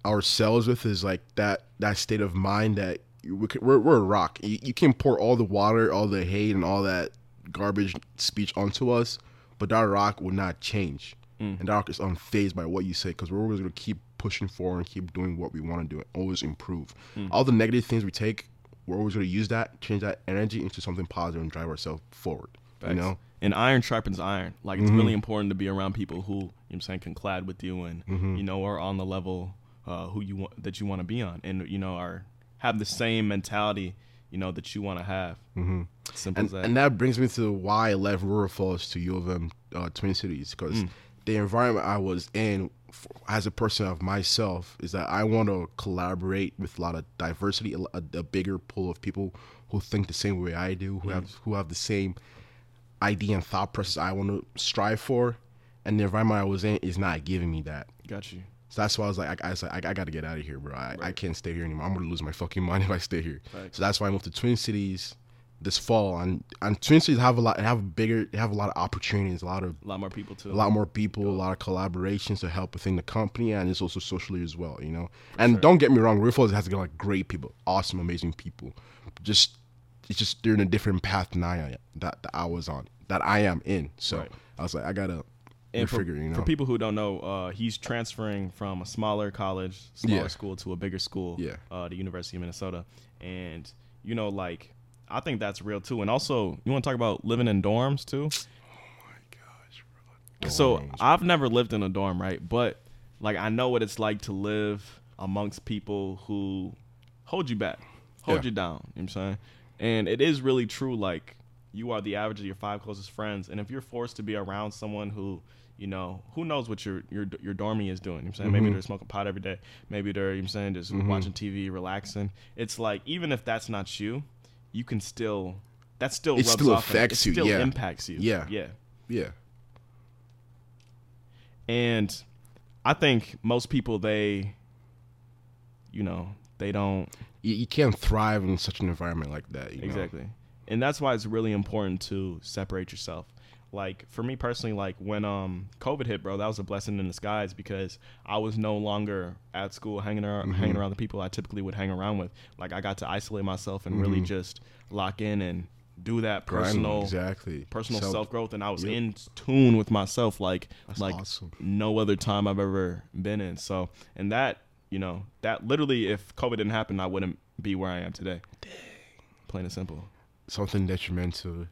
ourselves with is like that that state of mind that we can, we're we're a rock. You, you can pour all the water, all the hate, and all that garbage speech onto us, but that rock will not change, and that rock is unfazed by what you say because we're always gonna keep pushing forward and keep doing what we want to do and always improve. Hmm. All the negative things we take, we're always going to use that, change that energy into something positive and drive ourselves forward. You know? And iron sharpens iron. Like it's Mm-hmm. really important to be around people who you know what I'm saying can clad with you and Mm-hmm. you know are on the level uh, who you want that you want to be on and you know are have the same mentality you know that you want to have. Mm-hmm. Simple and, as that. and that brings me to why I left River Falls to U of M uh, Twin Cities because Mm. the environment I was in as a person of myself is that I want to collaborate with a lot of diversity, a, a, bigger pool of people who think the same way I do, Mm. who have who have the same idea and thought process I want to strive for, and the environment I was in is not giving me that. Got you. So that's why I was like, I, I, was like, I, I got to get out of here, bro. I, I can't stay here anymore. I'm gonna lose my fucking mind (laughs) if I stay here. Facts. So that's why I moved to Twin Cities this fall, and and Twin Cities have a lot, have bigger, have a lot of opportunities, a lot of A lot more people too. a lot more people, a lot of collaborations to help within the company, and it's also socially as well, you know. and don't get me wrong, Riffles has got like great people, awesome, amazing people. Just it's just they're in a different path than I am, that, that I was on, that I am in. So Right. I was like, I gotta and for, know. for people who don't know, uh, he's transferring from a smaller college, smaller Yeah. school to a bigger school, Yeah. uh, the University of Minnesota. And you know, like I think that's real too. And also, you want to talk about living in dorms too? Oh So Dorms. So I've never lived in a dorm, right? But like I know what it's like to live amongst people who hold you back, hold Yeah. you down. You know what I'm saying? And it is really true. Like you are the average of your five closest friends, and if you're forced to be around someone who you know, who knows what your your your dormie is doing? You know what I'm saying maybe Mm-hmm. they're smoking pot every day. Maybe they're you know what I'm saying just watching TV, relaxing. It's like even if that's not you, you can still that still It rubs still affects it you, Still yeah. impacts you. Yeah. yeah. yeah. And I think most people they you know, they don't you, you can't thrive in such an environment like that. You know? exactly. And that's why it's really important to separate yourself. Like for me personally, like when um COVID hit, bro, that was a blessing in disguise because I was no longer at school hanging around Mm-hmm. hanging around the people I typically would hang around with. Like I got to isolate myself and really just lock in and do that Mm-hmm. Personal exactly. personal Self- self growth and I was Yep. in tune with myself like That's like awesome. no other time I've ever been in. So and that, you know, that literally if COVID didn't happen I wouldn't be where I am today. Plain and simple. Something detrimental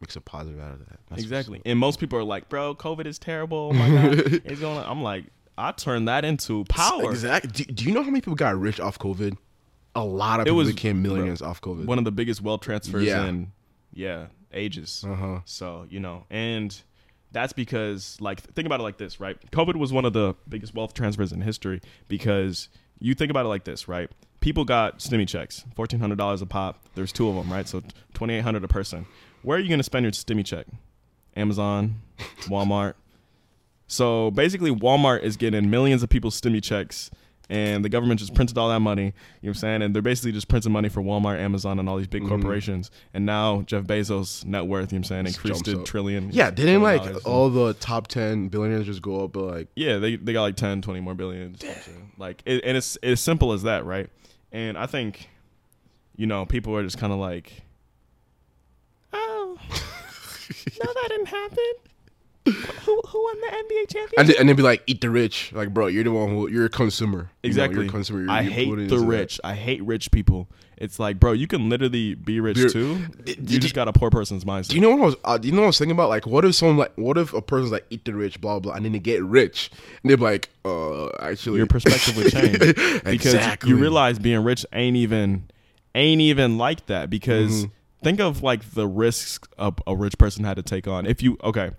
makes a positive out of that. That's exactly. And most people are like, bro, COVID is terrible. Oh my God. (laughs) it's going on. I'm like, I turned that into power. Exactly. Do, do you know how many people got rich off COVID? A lot of It people was- became millionaires off COVID. One of the biggest wealth transfers Yeah. in yeah, ages. Uh-huh. So, you know, and that's because like think about it like this, right? COVID was one of the biggest wealth transfers in history because you think about it like this, right? People got stimmy checks, fourteen hundred dollars a pop. There's two of them, right? So twenty eight hundred a person. Where are you going to spend your stimmy check? Amazon, (laughs) Walmart. So basically, Walmart is getting millions of people's stimmy checks, and the government just printed all that money. You know what I'm saying? And they're basically just printing money for Walmart, Amazon, and all these big mm-hmm. corporations. And now Jeff Bezos' net worth, you know what I'm saying, Just increased jumps to trillion. yeah, didn't like dollars. all the top 10 billionaires just go up, but like, Yeah, they they got like 10, 20 more billion. Like, it, and it's it's simple as that, right? And I think, you know, people are just kind of like, oh, (laughs) no, that didn't happen. (laughs) Who who won the NBA championship? and, then be like, eat the rich. Like, bro, you're the one who, you're a consumer. You know, Exactly. you're a consumer. You're, I hate the into that. rich. I hate rich people. It's like, bro, you can literally be rich You're- too. Did- you did just got a poor person's mindset. Do you know what I was? Uh, do you know what I was thinking about? Like, what if someone like, what if a person's like, eat the rich, blah blah, and then they get rich, and they're like, uh, actually, Your perspective would change (laughs) because Exactly. you realize being rich ain't even ain't even like that. Because Mm-hmm. think of like the risks a, a rich person had to take on. If you okay,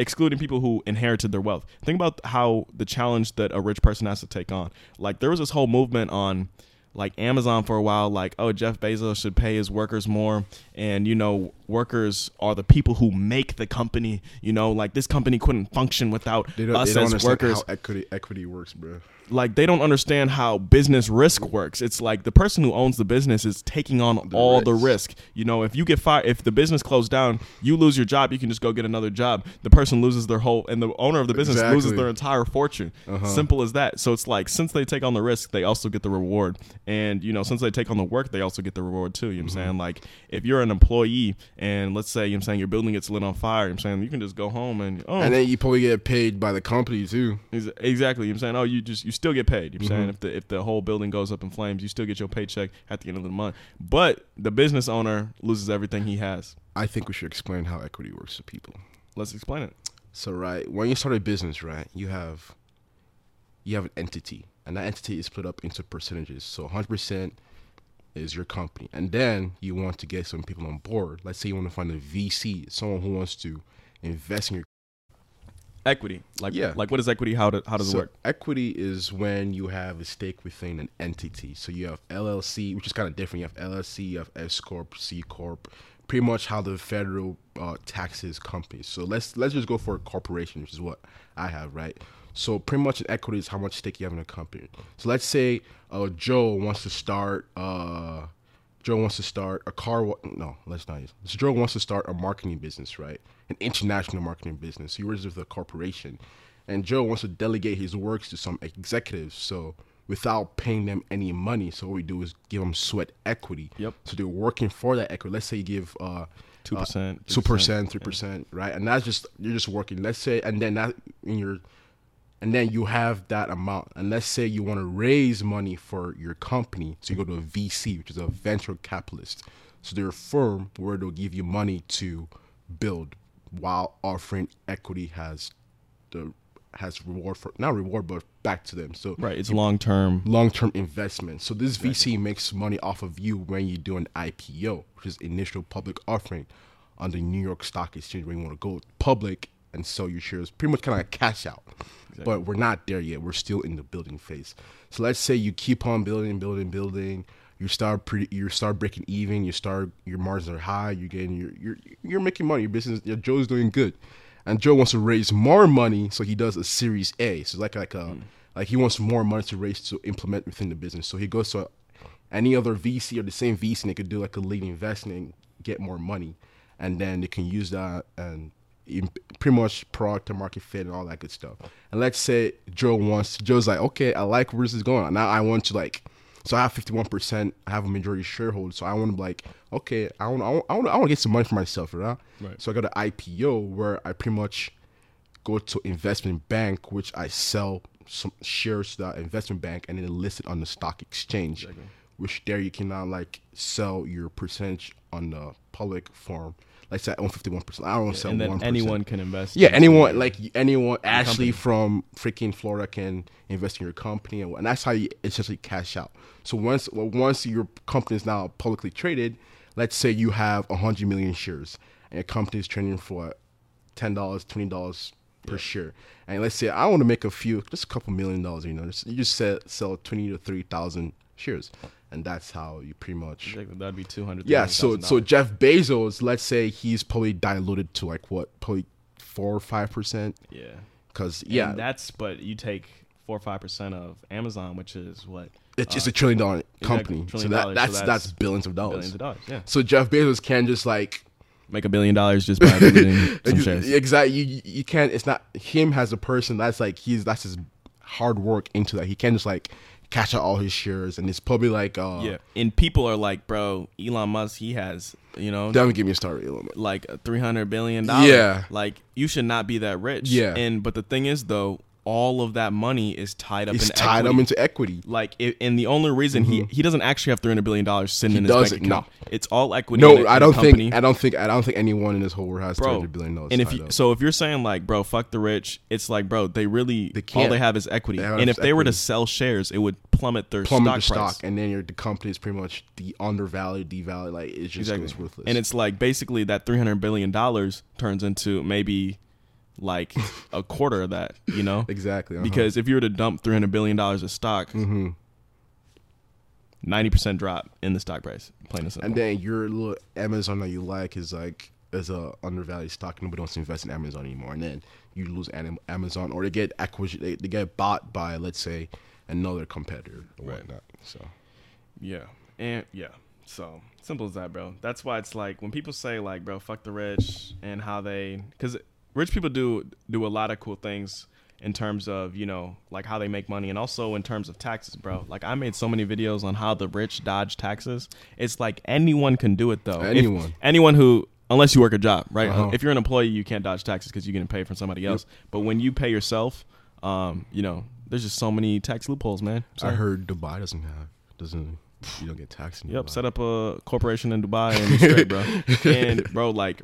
excluding people who inherited their wealth, think about how the challenge that a rich person has to take on. Like there was this whole movement on like Amazon for a while, like, oh, Jeff Bezos should pay his workers more. And, you know, workers are the people who make the company. You know, like this company couldn't function without They don't, us they don't as understand workers how equity equity works, bro. like they don't understand how business risk works. It's like the person who owns the business is taking on all the risk. risk. You know, if you get fired, if the business closed down, you lose your job. You can just go get another job. The person loses their whole, and the owner of the business loses their entire fortune. Uh-huh. Simple as that. So it's like since they take on the risk, they also get the reward. And you know, since they take on the work, they also get the reward too. You know what I'm mm-hmm. saying? Like if you're an employee and let's say you know I'm saying your building gets lit on fire, you know I'm saying you can just go home and oh And then you probably get paid by the company too. Exactly. You know I'm saying? Oh, you just you still get paid. You know I'm saying? Mm-hmm. If the if the whole building goes up in flames, you still get your paycheck at the end of the month. But the business owner loses everything he has. I think we should explain how equity works to people. Let's explain it. So right, when you start a business, right, you have you have an entity, and that entity is split up into percentages. So 100% is your company, and then you want to get some people on board. Let's say you want to find a VC, someone who wants to invest in your. Equity. Like Yeah. like what is equity? How do, how does so it work? equity is when you have a stake within an entity. So you have LLC, which is kind of different. You have LLC, you have S corp, C corp. Pretty much how the federal uh, taxes companies. So let's let's just go for a corporation, which is what I have, right? So pretty much an equity is how much stake you have in a company. So let's say uh, Joe wants to start. Uh, Joe wants to start a car. Wa- no, let's not use. So Joe wants to start a marketing business, right? An international marketing business. He works with a corporation, and Joe wants to delegate his works to some executives. So without paying them any money, so what we do is give them sweat equity. Yep. So they're working for that equity. Let's say you give uh, 2%, two percent, three percent, right? And that's just you're just working. Let's say, and then that in your and then you have that amount. And let's say you want to raise money for your company, so you go to a VC, which is a venture capitalist. So they're a firm where they'll give you money to build, while offering equity has the has reward for not reward but back to them. So Right. It's long term. long term investment. So this VC makes money off of you when you do an IPO, which is initial public offering on the New York Stock Exchange when you want to go public and sell your shares. Pretty much kind of like cash out. But we're not there yet. We're still in the building phase. So let's say you keep on building, building, building. You start pretty. You start breaking even. You start your margins are high. You're getting you're you're you're making money. Your business. Your Joe's doing good, and Joe wants to raise more money, so he does a Series A. So like like a mm. like he wants more money to raise to implement within the business. So he goes to any other VC or the same VC, and they could do like a lead investment, get more money, and then they can use that and pretty much product to market fit and all that good stuff. And let's say Joe wants Joe's like, okay, I like where this is going. Now I want to like, so I have fifty one percent. I have a majority shareholder, so I want to be like, okay, I want, I want, I want, to get some money for myself, right? Right. So I got an IPO where I pretty much go to investment bank, which I sell some shares to that investment bank and then list it on the stock exchange. Which there you can now like sell your percentage on the public form. Like say I own fifty one percent. I don't sell And then one anyone can invest. Yeah, in- anyone like anyone Ashley company. from freaking Florida can invest in your company, and, and that's how you essentially cash out. So once well, once your company is now publicly traded, let's say you have hundred million shares, and your company is trading for ten dollars, twenty dollars per share, and let's say I want to make a few, just a couple million dollars. You know, just, you just sell, sell twenty to thirty thousand shares, and that's how you pretty much Exactly. That'd be two hundred. yeah, so so Jeff Bezos, let's say he's probably diluted to like what, probably four or five percent, yeah. because yeah, And that's but you take four or five percent of Amazon, which is what it's just uh, a trillion dollar exactly, company. so trillion that dollars, that's, so that's that's billions of dollars. billions of dollars. Yeah. So Jeff Bezos can just like Make a billion dollars just by diluting (laughs) some shares. exactly you you can't. It's not him as a person. That's like he's that's his hard work into that. He can't just like cash out all his shares, and it's probably like uh Yeah, and people are like, bro, Elon Musk, he has, you know, Don't get me started, Elon. Musk. like three hundred billion dollars. Yeah. like you should not be that rich. Yeah. and but the thing is, though, all of that money is tied up It's in tied equity. him into equity. like, it, and the only reason he he doesn't actually have three hundred billion dollars sitting Mm-hmm. He in his doesn't, bank account. no. It's all equity. No, I in a don't think I don't think I don't think anyone in this whole world has bro. hundred billion dollars. And if you, up. so, if you're saying like, bro, fuck the rich, it's like, bro, they really They all they have is equity. Have and if they were to sell shares, it would plummet their plummet stock stock, and then your the company is pretty much the undervalued, devalued. Like it's just goes worthless. And it's like basically that three hundred billion dollars turns into maybe like a quarter of that, you know? exactly uh-huh. Because if you were to dump three hundred billion dollars of stock, Mhm. ninety percent drop in the stock price. Plain and simple. and then your little Amazon that you like is like is a undervalued stock. Nobody wants to invest in Amazon anymore, and then you lose Am- Amazon, or they get acquisition, they, they get bought by let's say another competitor or Right. whatnot. So Yeah. And yeah. So simple as that, bro. That's why it's like when people say like, bro, fuck the rich and how they cuz rich people do do a lot of cool things in terms of, you know, like how they make money and also in terms of taxes, bro. Like I made so many videos on how the rich dodge taxes. It's like anyone can do it though. If- Anyone. anyone who unless you work a job, right? Uh-huh. If you're an employee, you can't dodge taxes because you're getting paid from somebody else. But when you pay yourself, um, you know, there's just so many tax loopholes, man. So, I heard Dubai doesn't have doesn't you don't get taxed. In Yep, Dubai. set up a corporation in Dubai and (laughs) straight, bro. (laughs) and bro, like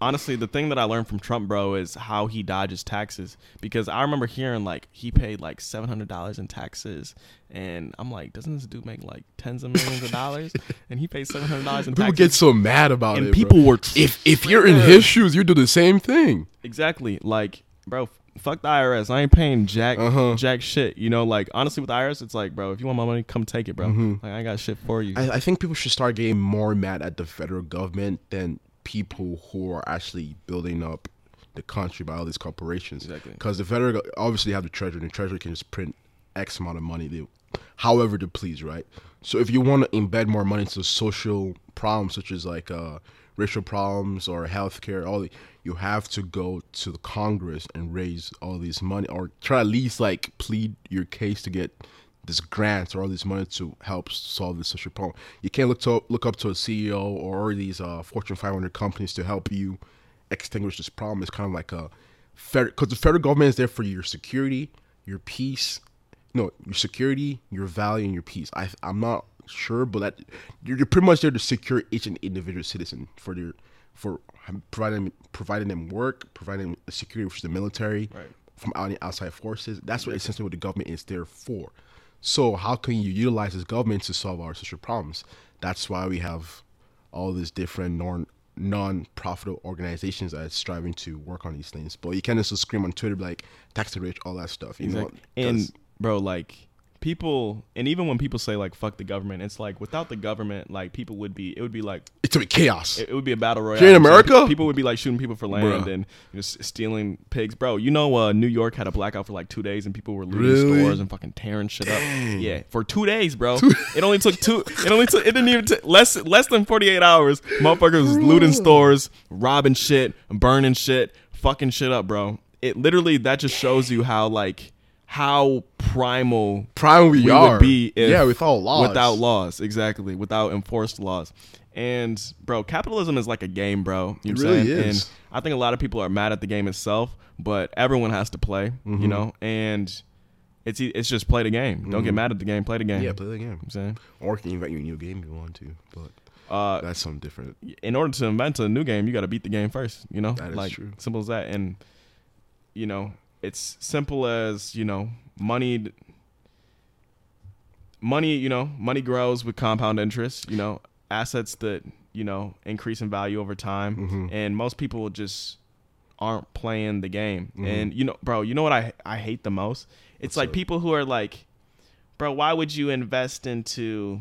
honestly, the thing that I learned from Trump, bro, is how he dodges taxes. Because I remember hearing like he paid like seven hundred dollars in taxes, and I'm like, doesn't this dude make like tens of millions of dollars? (laughs) And he paid seven hundred dollars in People taxes. People get so mad about and it. people bro. were if if you're in his shoes, you do the same thing. Exactly. Like, bro, fuck the IRS. I ain't paying jack Uh-huh. jack shit. You know, like honestly with the IRS, it's like, bro, if you want my money, come take it, bro. Like I got shit for you. I, I think people should start getting more mad at the federal government than people who are actually building up the country by all these corporations. Exactly. Because the federal obviously have the treasury, and the treasury can just print X amount of money, they, however they please, right? So if you want to embed more money into social problems such as like uh, racial problems or healthcare, all the, you have to go to the Congress and raise all these money, or try at least like plead your case to get this grant or all this money to help solve this social problem. You can't look to look up to a CEO or these uh, Fortune 500 companies to help you extinguish this problem. It's kind of like a federal because the federal government is there for your security, your peace, no, your security, your value, and your peace. I I'm not sure, but that you're, pretty much there to secure each and individual citizen for their for providing providing them work, providing security, which is the military, Right. from out- outside forces. That's what essentially what the government is there for. So how can you utilize this government to solve our social problems? That's why we have all these different non non-profit organizations that are striving to work on these things. But you can't just scream on Twitter like tax the rich, all that stuff. You Exactly. know, And bro, like people, and even when people say like "fuck the government," it's like without the government, like people would be, it would be like it's a chaos. it, it would be a battle royale. Here in So America? people would be like shooting people for land Bruh. and you know, stealing pigs, bro. You know, uh, New York had a blackout for like two days, and people were looting Really? stores and fucking tearing shit up. Yeah, for two days, bro. (laughs) it only took two. It only took. It didn't even take less less than forty eight hours. Motherfuckers was looting stores, robbing shit, burning shit, fucking shit up, bro. It literally that just shows you how like how primal primal we, we are. would be yeah, without laws. Without laws, exactly. Without enforced laws. And bro, capitalism is like a game, bro. You know It I'm really saying? is. And I think a lot of people are mad at the game itself, but everyone has to play, Mm-hmm. you know? And it's it's just play the game. Don't get mad at the game, play the game. Mm-hmm. Yeah, You play the game. know what I'm saying? Or you can invent your new game if you want to, but Uh, that's something different. in order to invent a new game, you got to beat the game first. You know, That is like true. simple as that. And you know, it's simple as you know, money. Money, you know, money grows with compound interest. You know, assets that you know increase in value over time, Mhm. and most people just aren't playing the game. Mhm. And you know, bro, you know what I I hate the most? It's What's like up? people who are like, bro, why would you invest into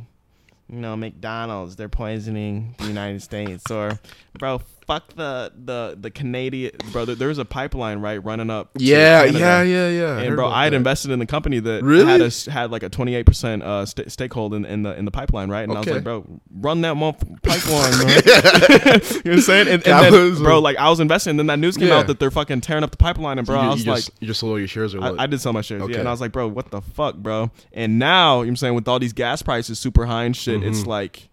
you know, McDonald's, they're poisoning the United States, or bro, fuck the the the Canadian, bro. There, there's a pipeline right running up. Yeah, yeah, yeah, yeah. And bro, I had that. invested in the company that Really? had a, had like a 28 percent uh st- stakehold in, in the in the pipeline, right? And I was like, bro, run that month pipeline, (laughs) man. (laughs) you know what I'm saying? And, (laughs) and then, was- bro, like I was investing, and then that news came Yeah. out that they're fucking tearing up the pipeline, and bro, you, I you was just, like, you just sold all your shares or what? I, I did sell my shares, yeah. And I was like, bro, what the fuck, bro? And now, you know what I'm saying, with all these gas prices super high and shit, it's Mhm. like,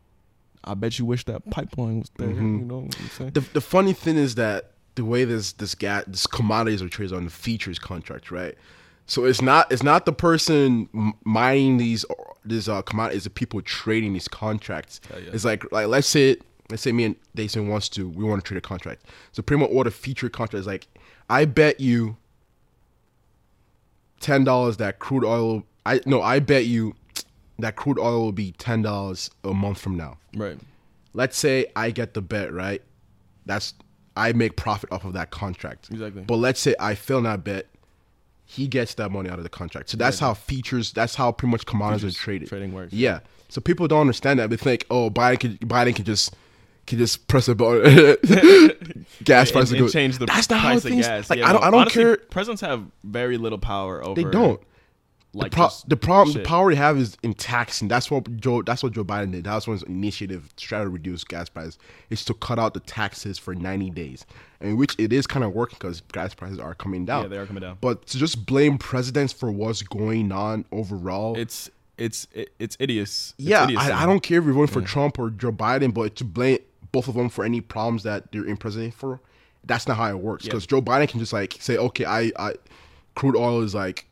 I bet you wish that pipeline was there. Mhm. You know what I'm saying? the the funny thing is that the way this this gas this commodities are traded on the futures contract, right? So it's not it's not the person mining these these uh, commodities, the people trading these contracts. Hell yeah. It's like like let's say let's say me and Dason wants to we want to trade a contract. So pretty much what a future contract is like. I bet you ten dollars that crude oil. I no, I bet you that crude oil will be ten dollars a month from now right. let's say I get the bet, right? That's I make profit off of that contract. Exactly. But let's say I fail that bet, he gets that money out of the contract. So that's how futures. That's how pretty much commodities Futures are traded. trading works. Yeah. So people don't understand that. They think, oh, Biden can Biden can just can just press a button, (laughs) (laughs) gas price and, will and go. change the That's not how price of things. gas. Like Yeah, I don't. I don't honestly, care. Presidents have very little power over. They don't. Like the, pro- the problem, shit. the power they have is in taxing. That's what Joe. That's what Joe Biden did. That was his initiative to try to reduce gas prices. Is to cut out the taxes for ninety days, and which it is kind of working because gas prices are coming down. Yeah, they are coming down. But to just blame presidents for what's going on overall, It's it's it, it's idiots. It's yeah, idiocy. I, I don't care if you're voting for Trump or Joe Biden, but to blame both of them for any problems that they're in president for. That's not how it works Yeah. because Joe Biden can just like say, okay, I, I crude oil is like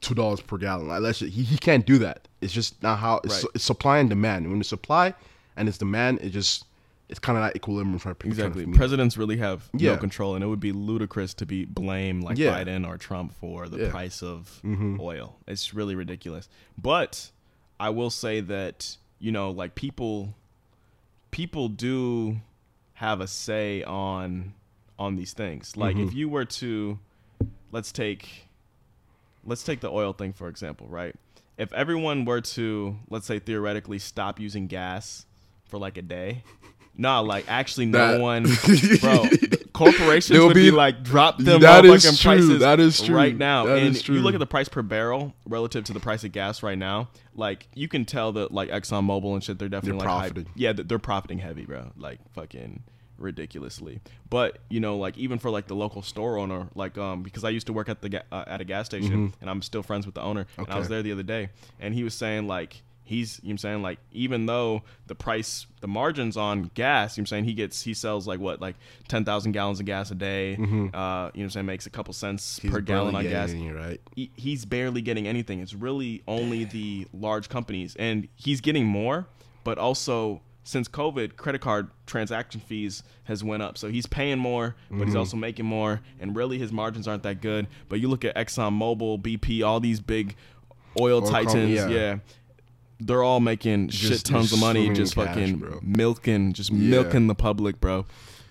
two dollars per gallon. Like let's just, he he can't do that. It's just not how it's, Right. it's supply and demand. When the supply and it's demand, it just it's kind of like equilibrium for people trying to Exactly. Presidents really have Yeah. no control, and it would be ludicrous to be blame like Yeah. Biden or Trump for the Yeah. Mm-hmm. price of oil. It's really ridiculous. But I will say that you know, like people, people do have a say on on these things. Like Mm-hmm. if you were to, let's take, let's take the oil thing for example, right? If everyone were to, let's say theoretically, stop using gas for like a day. (laughs) No, like actually, no That- one, (laughs) bro. Corporations would be, be- like drop them That is true. prices That is true. right now. That and you look at the price per barrel relative to the price of gas right now. Like you can tell that like ExxonMobil and shit, they're definitely They're like profiting. yeah, they're profiting heavy, bro. Like fucking ridiculously. But you know, like even for like the local store owner, like um, because I used to work at the ga- uh, at a gas station, and I'm still friends with the owner. And I was Mm-hmm. There the other day, and he was saying like he's you know I'm saying like even though the price the margins on gas you know I'm saying he gets he sells like what like 10,000 gallons of gas a day uh you know I'm saying makes a couple cents Mm-hmm. He's per gallon on gas it, right? he- he's barely getting anything. It's really only the large companies, and he's getting more. But also, since COVID, credit card transaction fees has went up, so he's paying more, but Mm-hmm. he's also making more. And really, his margins aren't that good. But you look at Exxon Mobil, BP, all these big oil, Oil titans, company, yeah. yeah. They're all making shit tons of money, just cash, fucking bro. milking, just Yeah. milking the public, bro,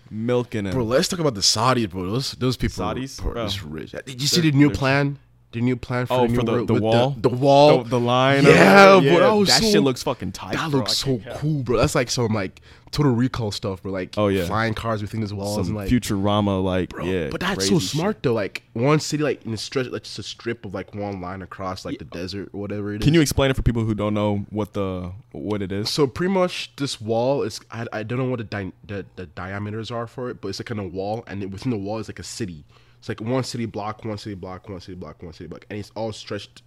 milking it. Bro, let's talk about the Saudis, bro. Those those people, Saudis? bro, Bro. rich. Did you see They're- the new plan? The new plan for Oh, the new for the- the wall? the, wall. the, the line, Yeah, or- bro, that was that so- shit looks fucking tight. that bro. looks so cool, bro. That's like some like total recall stuff, bro. Like Oh, yeah. flying cars within these walls some and like Futurama, like bro. yeah. but that's so shit. smart though. Like one city, like in a stretch, like just a strip of like one line across like the desert or whatever it is. Can you explain it for people who don't know what the what it is? So pretty much this wall is I, I don't know what the, di- the the diameters are for it, but it's like kind of wall, and it, within the wall is like a city. It's like one city block, one city block, one city block, one city block, and it's all stretched.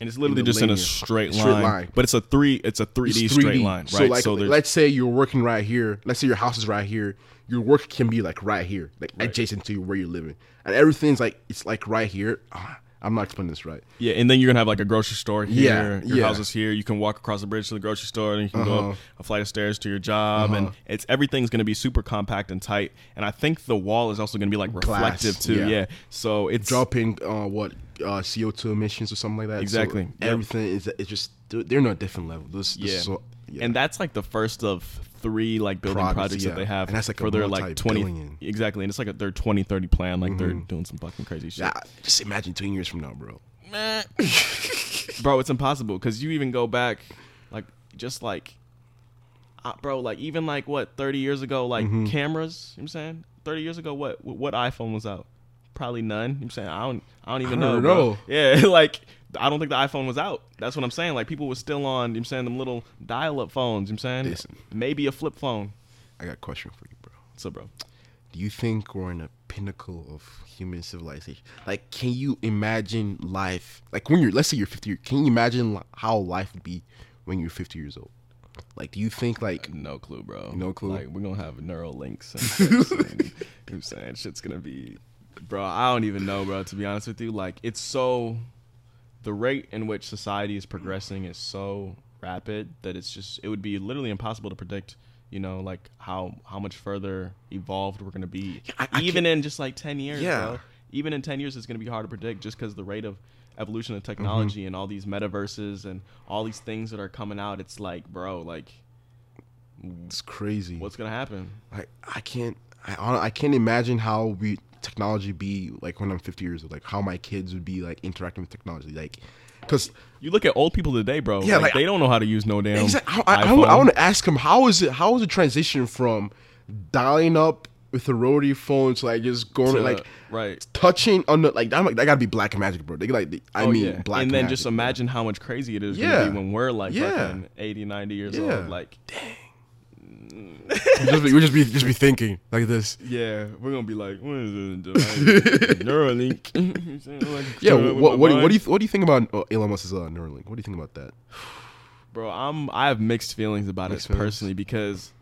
And it's literally in just in a straight line, straight line. but it's a three. It's a three D straight line, right? So like, there's- let's say you're working right here. Let's say your house is right here. Your work can be like right here, like adjacent to where you're living, and everything's like it's like right here. Ah, I'm not explaining this right. yeah, and then you're gonna have like a grocery store here. Yeah, your yeah. house is here. You can walk across the bridge to the grocery store, and you can go Uh-huh. up a flight of stairs to your job, and it's everything's gonna be super compact and tight. And I think the wall is also gonna be like Glass, reflective too. yeah. Yeah, so it's Dropping uh, what uh, CO2 emissions or something like that. So Exactly. Yep. everything is it's just they're they're on a different level. This, this Yeah. so, yeah. And that's like the first of three like building Projects, projects yeah. that they have And that's like a for their like 20 multi-billion. exactly and it's like a, their 2030 plan like they're doing some fucking crazy shit yeah, just imagine two years from now, bro. (laughs) bro it's impossible because you even go back like just like uh, bro like even like what 30 years ago like Mm-hmm. cameras you know what i'm saying 30 years ago what what iphone was out probably none you know what i'm saying i don't i don't even I know, don't bro. know. yeah (laughs) like I don't think the iPhone was out. That's what I'm saying. Like people were still on, you know what I'm saying, them little dial-up phones, you know what I'm saying? Listen. Maybe a flip phone. I got a question for you, bro. What's up, bro. Do you think we're in a pinnacle of human civilization? Like, can you imagine life? Like when you're, let's say you're 50. Can you imagine how life would be when you're 50 years old? Like, do you think like uh, No clue, bro. No clue? Like we're gonna have neural links. And shit, and, (laughs) you know what I'm saying shit's gonna be, bro. I don't even know, bro. To be honest with you, like it's so, the rate in which society is progressing is so rapid that it's just it would be literally impossible to predict. You know, like how how much further evolved we're gonna be, I- I even in just like ten years. Yeah. bro. Even in ten years, it's gonna be hard to predict just because the rate of evolution of technology Mm-hmm. and all these metaverses and all these things that are coming out. It's like, bro, like it's crazy? what's gonna happen? i I can't. I I can't imagine how we technology be like when I'm 50 years old. Like how my kids would be like interacting with technology. Like, because You look at old people today, bro. Yeah, like, like- they don't know how to use no damn. Exactly. I, I, iPhone. I want to ask him how is it? How is the transition from dialing up with a rotary phone to like just going to- like right. touching on the like that, that gotta be black and magic, bro. They like I oh mean yeah, black and then magic, just bro. imagine how much crazy it is Yeah. when we're like Yeah. fucking 80, 90 years Yeah. old. Like, just be, we just be just be thinking like this. yeah, we're gonna be like, what is it? Neuralink. (laughs) (laughs) Like, Yeah. What what, do you- what do you what do you think about uh, Elon Musk's uh, Neuralink? What do you think about that? bro? I'm I have mixed feelings about Mixed it feelings? personally because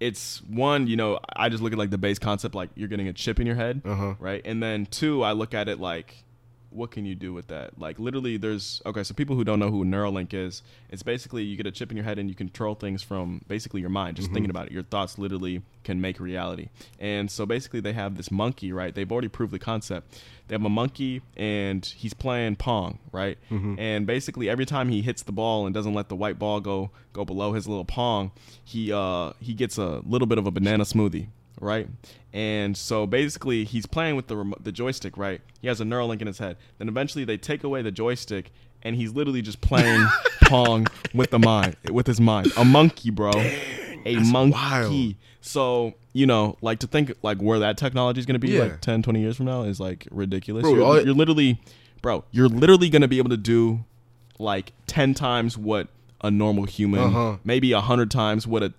it's one, you know, I just look at like the base concept, like you're getting a chip in your head, Uh-huh. right? And then two, I look at it like, what can you do with that? Like literally, there's okay. So people who don't know who Neuralink is, it's basically you get a chip in your head and you control things from basically your mind. Just thinking about it, your thoughts literally can make reality. And so basically, they have this monkey, right? They've already proved the concept. They have a monkey and he's playing pong, right? And basically, every time he hits the ball and doesn't let the white ball go go below his little pong, he uh he gets a little bit of a banana smoothie right? And so basically, he's playing with the remo- the joystick, right? He has a Neuralink in his head. Then eventually, they take away the joystick, and he's literally just playing (laughs) pong with the mind, with his mind. A monkey, bro. a monkey. wild. So you know, like to think like where that technology is going to be Yeah. like 10, 20 years from now is like ridiculous. Bro, you're, you're literally, bro, you're literally going to be able to do like ten times what a normal human, Uh-huh. maybe a hundred times what a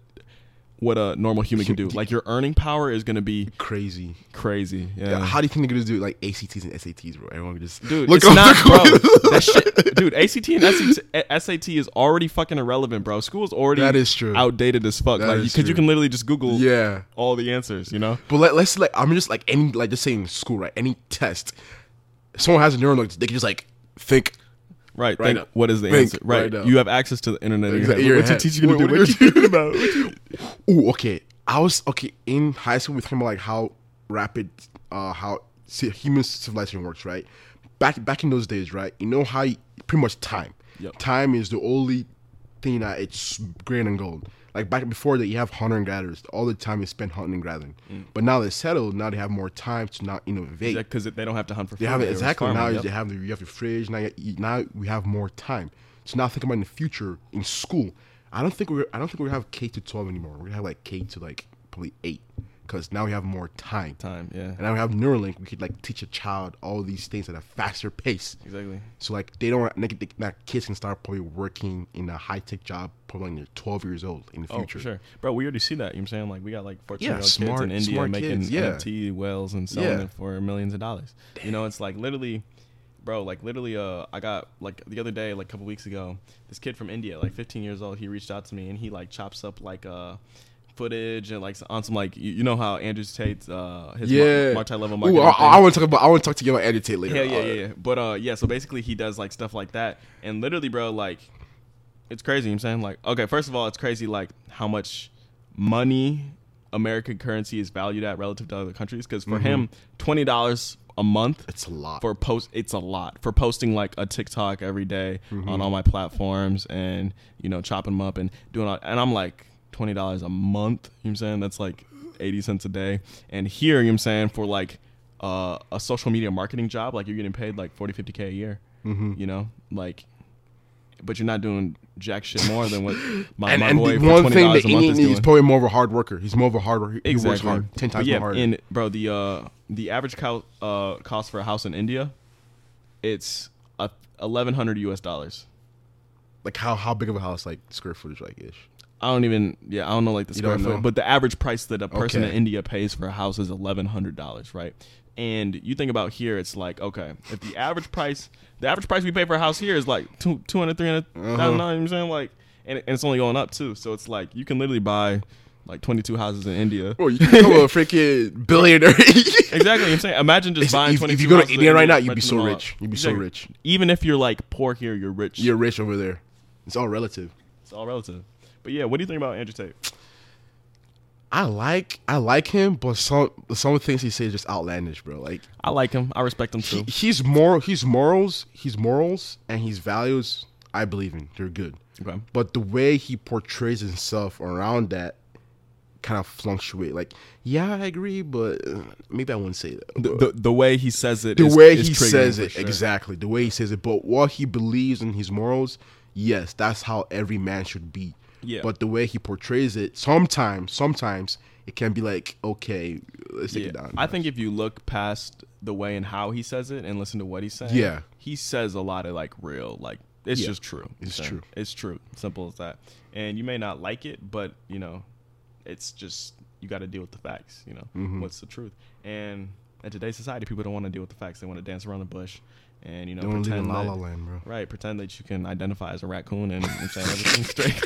what a normal human can do. Like your earning power is going to be Crazy. crazy. Yeah. Yeah. How do you think they're gonna do like ACTs and SATs, bro? Everyone can just Dude, look it's not, bro. That shit, dude. ACT and SAT, eh, SAT is already fucking irrelevant, bro. School's already That is true. outdated as fuck. That like, because you can literally just Google Yeah. all the answers. You know, But let, let's like I'm just like any like just saying school right any test. Someone has a neural they can just like think. Right? Right think, what is the Think answer? Right. right now. you have access to the internet. Exactly, your What's your head. teacher gonna What- do? what you (laughs) thinking about? What you- (laughs) Ooh, okay. I was okay in high school. We talking about like how rapid, uh, how ci- human civilization works, right? Back back in those days, right? You know how you, pretty much time. Yep. Time is the only thing that it's grain and gold. Like back before that, you have hunter and gatherers. All the time is spent hunting and gathering. Mm. But now they're settled. Now they have more time to not innovate. Because they don't have to hunt for food. Have exactly farming, now. yep. They have the, you have your fridge now. You, now we have more time. So now think about in the future in school. I don't think we're I don't think we have K to twelve anymore. We're gonna have like K to like probably eight because now we have more time. time. Yeah. And now we have Neuralink. We could like teach a child all these things at a faster pace. Exactly. So like they don't they, they, that kids can start probably working in a high tech job probably when they're twelve years old in the Oh, future. for sure, bro. We already see that. You know what I'm saying? Like we got like 14 year old kids in India making kids, yeah. NFT whales and selling Yeah. it for millions of dollars. You know, it's like literally, bro. Like literally, uh, I got like the other day, like a couple weeks ago, this kid from India, like 15 years old, he reached out to me and he like chops up like uh footage and like on some like you, you know how Andrew Tate's uh his Yeah. multi level Ooh, marketing. I. I want to talk about. I want to talk to you about Eddie Tate later. Yeah, yeah, Uh, yeah, yeah. But uh, yeah. So basically, he does like stuff like that, and literally, bro, like, it's crazy. You know what I'm saying, like, okay, first of all, it's crazy, like, how much money American currency is valued at relative to other countries. Because for him, twenty dollars a month It's a lot. for post, it's a lot for posting like a TikTok every day Mm-hmm. on all my platforms, and you know, chopping them up and doing. All, and I'm like twenty dollars a month. You know what I'm saying? That's like eighty cents a day. And here, you know what I'm saying, for like uh, a social media marketing job, like you're getting paid like 40, 50 k a year. Mm-hmm. You know, like, but you're not doing jack shit more than what (laughs) my, and, my and boy one twenty thing dollars that a month is Indian is probably more of a hard worker. He's more of a hard worker. He works hard, ten But times yeah, more hard. And bro, the uh, the average co- uh, cost for a house in India, it's eleven hundred U.S. dollars. like how how big of a house, like square footage, like ish. I don't even yeah I don't know like the square foot, but the average price that a person Okay. in India pays for a house is eleven hundred dollars, right? And you think about here, it's like okay, if the average price, the average price we pay for a house here is like two two hundred three hundred thousand dollars. You know what uh-huh. I'm saying like, and, and it's only going up too. So it's like you can literally buy like twenty two houses in India. Bro, you become a freaking billionaire. (laughs) Exactly, I'm saying. Imagine just Listen, buying if- twenty. if you go to India right now, you'd be so rich. You'd be so rich. Even if you're like poor here, you're rich. You're rich over there. It's all relative. It's all relative. But yeah, what do you think about Andrew Tate? I like I like him, but some some things he says just outlandish, bro. Like I like him. I respect him he, too. he's moral, he's morals, he's morals, and his values. I believe in. They're good. Okay. but the way he portrays himself around that kind of fluctuate. Like, yeah, I agree, but uh, maybe I wouldn't say that. The, the, the way he says it. the is- way is he says it, sure. exactly. The way he says it, but what he believes in his morals, yes, that's how every man should be. Yeah. But the way he portrays it, sometimes, sometimes it can be like, okay, let's take Yeah. it down. I think if you look past the way and how he says it and listen to what he's saying, Yeah. he says a lot of like real, like it's Yeah. just true. It's So, true. It's true. Simple as that. And you may not like it, but you know, it's just you got to deal with the facts. You know, Mm-hmm. what's the truth? And in today's society, people don't want to deal with the facts. They want to dance around the bush, and you know, pretend that, La Land, bro. right? Pretend that you can identify as a raccoon and, and say everything's (laughs) straight.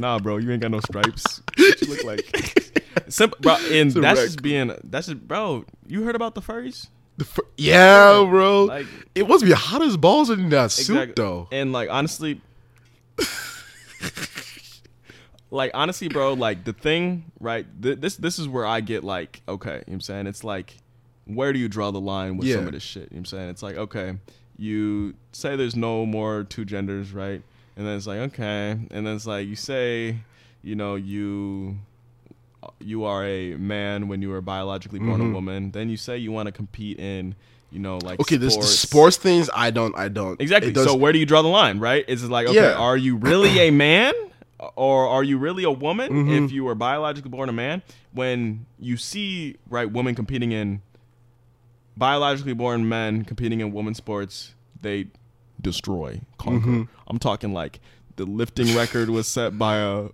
Nah, bro, you ain't got no stripes. What you look like. (laughs) Simple, bro, and that's wreck. just being. That's just, bro. You heard about the furries? The fir- yeah, bro. Like- it must be hot as balls in that suit, though. And like honestly, (laughs) like honestly, bro, like the thing, right? Th- this this is where I get like, okay, you know what I'm saying? It's like where do you draw the line with some of this shit? You know what I'm saying? It's like, okay, you say there's no more two genders, right? And then it's like, okay. And then it's like you say, you know, you you are a man when you were biologically born a woman. Then you say you want to compete in, you know, like Mm-hmm. Okay, this the sports. sports things. I don't. I don't. Exactly. So where do you draw the line, right? Is it like, okay, Yeah. are you really a (clears throat) man or are you really a woman Mm-hmm. if you were biologically born a man? When you see, right, women competing in biologically born men competing in women's sports, they destroy, conquer. Mm-hmm. I'm talking like the lifting record was set by a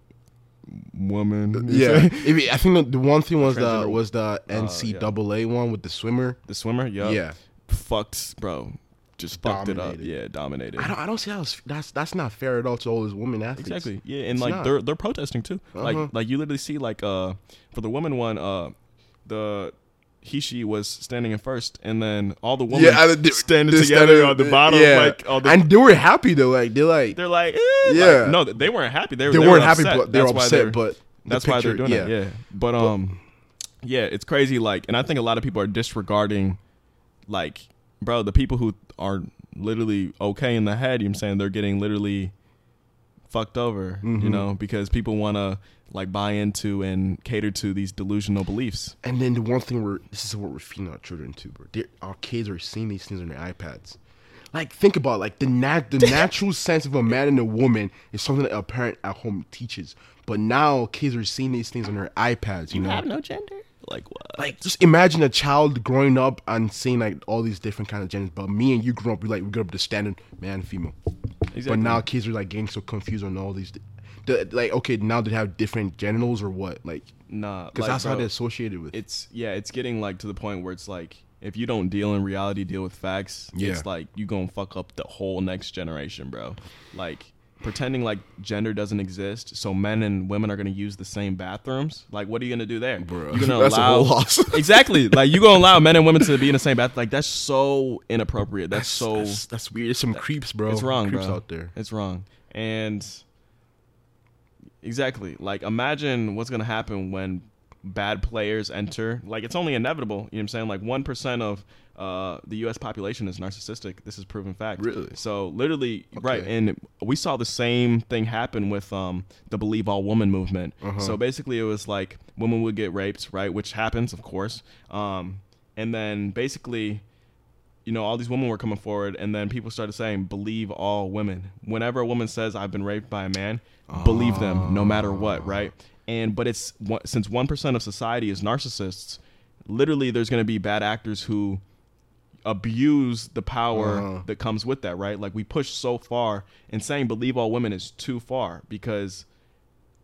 woman. Yeah, (laughs) I think the, the one thing was the was the uh, yeah. NCAA one with the swimmer. The swimmer, yup. Yeah, Fucked, bro. Just fucked it up. Yeah, dominated. I don't. I don't see how that's that's not fair at all to all those women athletes. Exactly. Yeah, and It's like not. they're they're protesting too. Uh-huh. Like like you literally see like uh for the woman one uh the he she was standing in first and then all the women Yeah, they- standing they're together standing- on the bottom yeah. like all the, and they were happy though. Like they're like they're like eh, Yeah. like, no they weren't happy they, they, they weren't were happy, but they were That's upset. they're- But the that's why they're picture- doing it yeah but um yeah it's crazy like and I think a lot of people are disregarding like bro the people who are literally okay in the head you know what I'm saying they're getting literally fucked over you Mhm. know because people want to like buy into and cater to these delusional beliefs And then the one thing we're this is what we're feeding our children to, bro. They're, our kids are seeing these things on their iPads. Like think about it, like the nat the (laughs) natural sense of a man and a woman is something that a parent at home teaches. But now kids are seeing these things on their iPads. You, know, have no gender like what like just imagine a child growing up and seeing like all these different kind of genders. But me and you grew up, we like we grew up the standard man female. exactly. But now kids are like getting so confused on all these. The, like okay, now they have different genitals or what? Like nah because like, that's how they're associated with. it's yeah it's getting like to the point where it's like if you don't deal in reality deal with facts Yeah. it's like you gonna fuck up the whole next generation bro like pretending like gender doesn't exist so men and women are gonna use the same bathrooms like what are you gonna do there Bro, you're gonna (laughs) that's a allow whole loss. (laughs) exactly like you gonna allow men and women to be in the same bath like that's so inappropriate that's, so that's, that's weird. There's some creeps, bro. it's wrong, creeps bro. out there. It's wrong. And exactly, like imagine what's gonna happen when bad players enter. Like it's only inevitable. You know what I'm saying? Like one percent of uh, the U.S. population is narcissistic. This is proven fact. Really? So literally, right? And we saw the same thing happen with um, the Believe All Woman movement. Uh-huh. So basically, it was like women would get raped, right? Which happens, of course. Um, and then basically you know, all these women were coming forward, and then people started saying, "Believe all women." Whenever a woman says, "I've been raped by a man," believe them, no matter what, right? And but it's since one percent of society is narcissists, literally, there's going to be bad actors who abuse the power Uh-huh. that comes with that, right? Like we push so far, and saying "believe all women" is too far because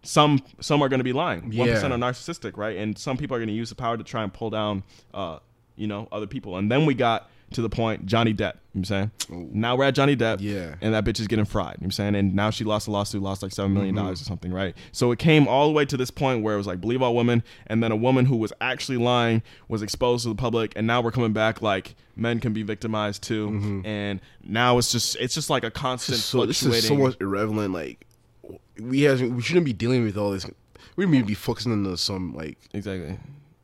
some some are going to be lying. One Yeah. are narcissistic, right? And some people are going to use the power to try and pull down, uh, you know, other people. And then we got to the point Johnny Depp. You know what I'm saying now we're at Johnny Depp, Yeah. and that bitch is getting fried. You know what I'm saying, and now she lost a lawsuit, lost like seven million Mm-hmm. dollars or something, right? So it came all the way to this point where it was like believe all women, and then a woman who was actually lying was exposed to the public, and now we're coming back like men can be victimized too, and now it's just it's just like a constant Mm-hmm. so this fluctuating. is so much irrelevant. Like we hasn't, we shouldn't be dealing with all this. We need to be focusing on the, some like exactly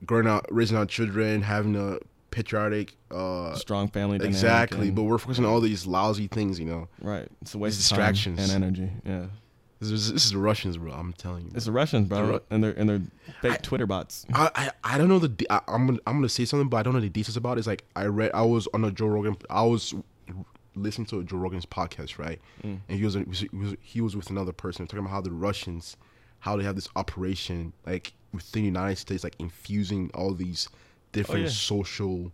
growing out, raising our children, having a patriotic. uh strong family dynamic Exactly, and- but we're focusing on all these lousy things. You know, right. It's a waste These of time distractions. and energy. Yeah, this is, this is the Russians, bro. I'm telling you. it's the Russians, bro, Ru- and they're and they're fake I- Twitter bots. I, I I don't know the de- I, I'm gonna, I'm gonna say something, but I don't know the details about it. It's like I read I was on a Joe Rogan. I was listening to a Joe Rogan's podcast, right? And he was he was he was with another person talking about how the Russians, how they have this operation like within the United States, like infusing all these different yeah. social.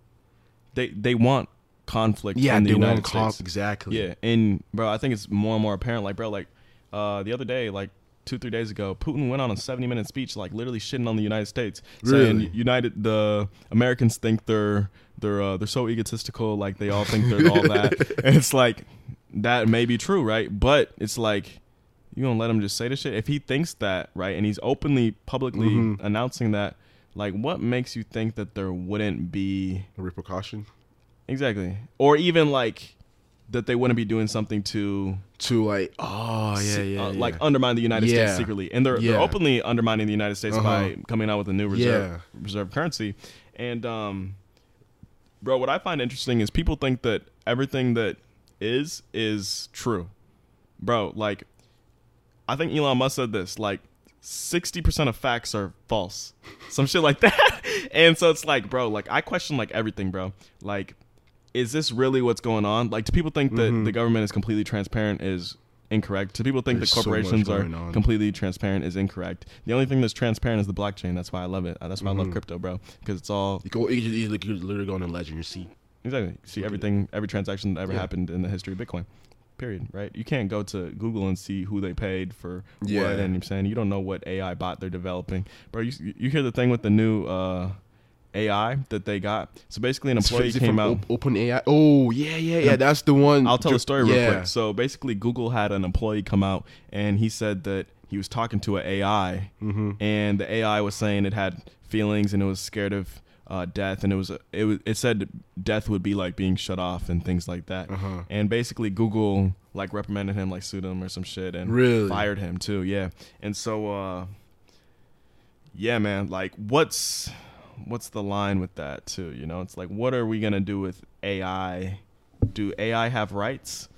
They they want conflict. Yeah, in the they United want conf- States. exactly. Yeah, and bro, I think it's more and more apparent. Like, bro, like uh, the other day, like two three days ago, Putin went on a seventy minute speech, like literally shitting on the United States, saying United the Americans think they're they're uh, they're so egotistical, like they all think they're all that, (laughs) and it's like that may be true, right? But it's like You gonna let him just say this shit? If he thinks that, right, and he's openly, publicly Mhm. announcing that, like, what makes you think that there wouldn't be A repercussion exactly, or even like that they wouldn't be doing something to to like, oh yeah, yeah, uh, yeah. like undermine the United Yeah. States secretly, and they're Yeah. they're openly undermining the United States by Uh-huh. coming out with a new reserve reserve currency. And um, bro, what I find interesting is people think that everything that is is true, bro. Like, I think Elon Musk said this, like. 60% of facts are false. Some shit like (laughs) that. and so it's like, bro, like I question like everything, bro. Like is this really what's going on? Like, do people think that Mhm. the government is completely transparent is incorrect? Do people think There's that so corporations are on. completely transparent is incorrect? The only thing that's transparent is the blockchain. That's why I love it. Uh, That's why I love Mhm. crypto, bro, because it's all You go, you, you, you, literally go on a ledger and you see. exactly. See everything, every transaction that ever Yeah. happened in the history of Bitcoin. Period. Right? You can't go to Google and see who they paid for Yeah. what, and you're saying you don't know what AI bot they're developing, bro. You you hear the thing with the new uh, AI that they got? So basically, an employee came out. Op- Open AI. Oh yeah, yeah, yeah. That's the one. I'll tell the story real yeah. quick. So basically, Google had an employee come out and he said that he was talking to an AI, Mhm. and the AI was saying it had feelings and it was scared of uh, death, and it was it was it said death would be like being shut off and things like that. Uh-huh. And basically, Google like reprimanded him, like sued him or some shit, and Really? fired him too. Yeah. And so, uh, yeah, man, like what's what's the line with that too? You know, it's like what are we gonna do with AI? Do AI have rights?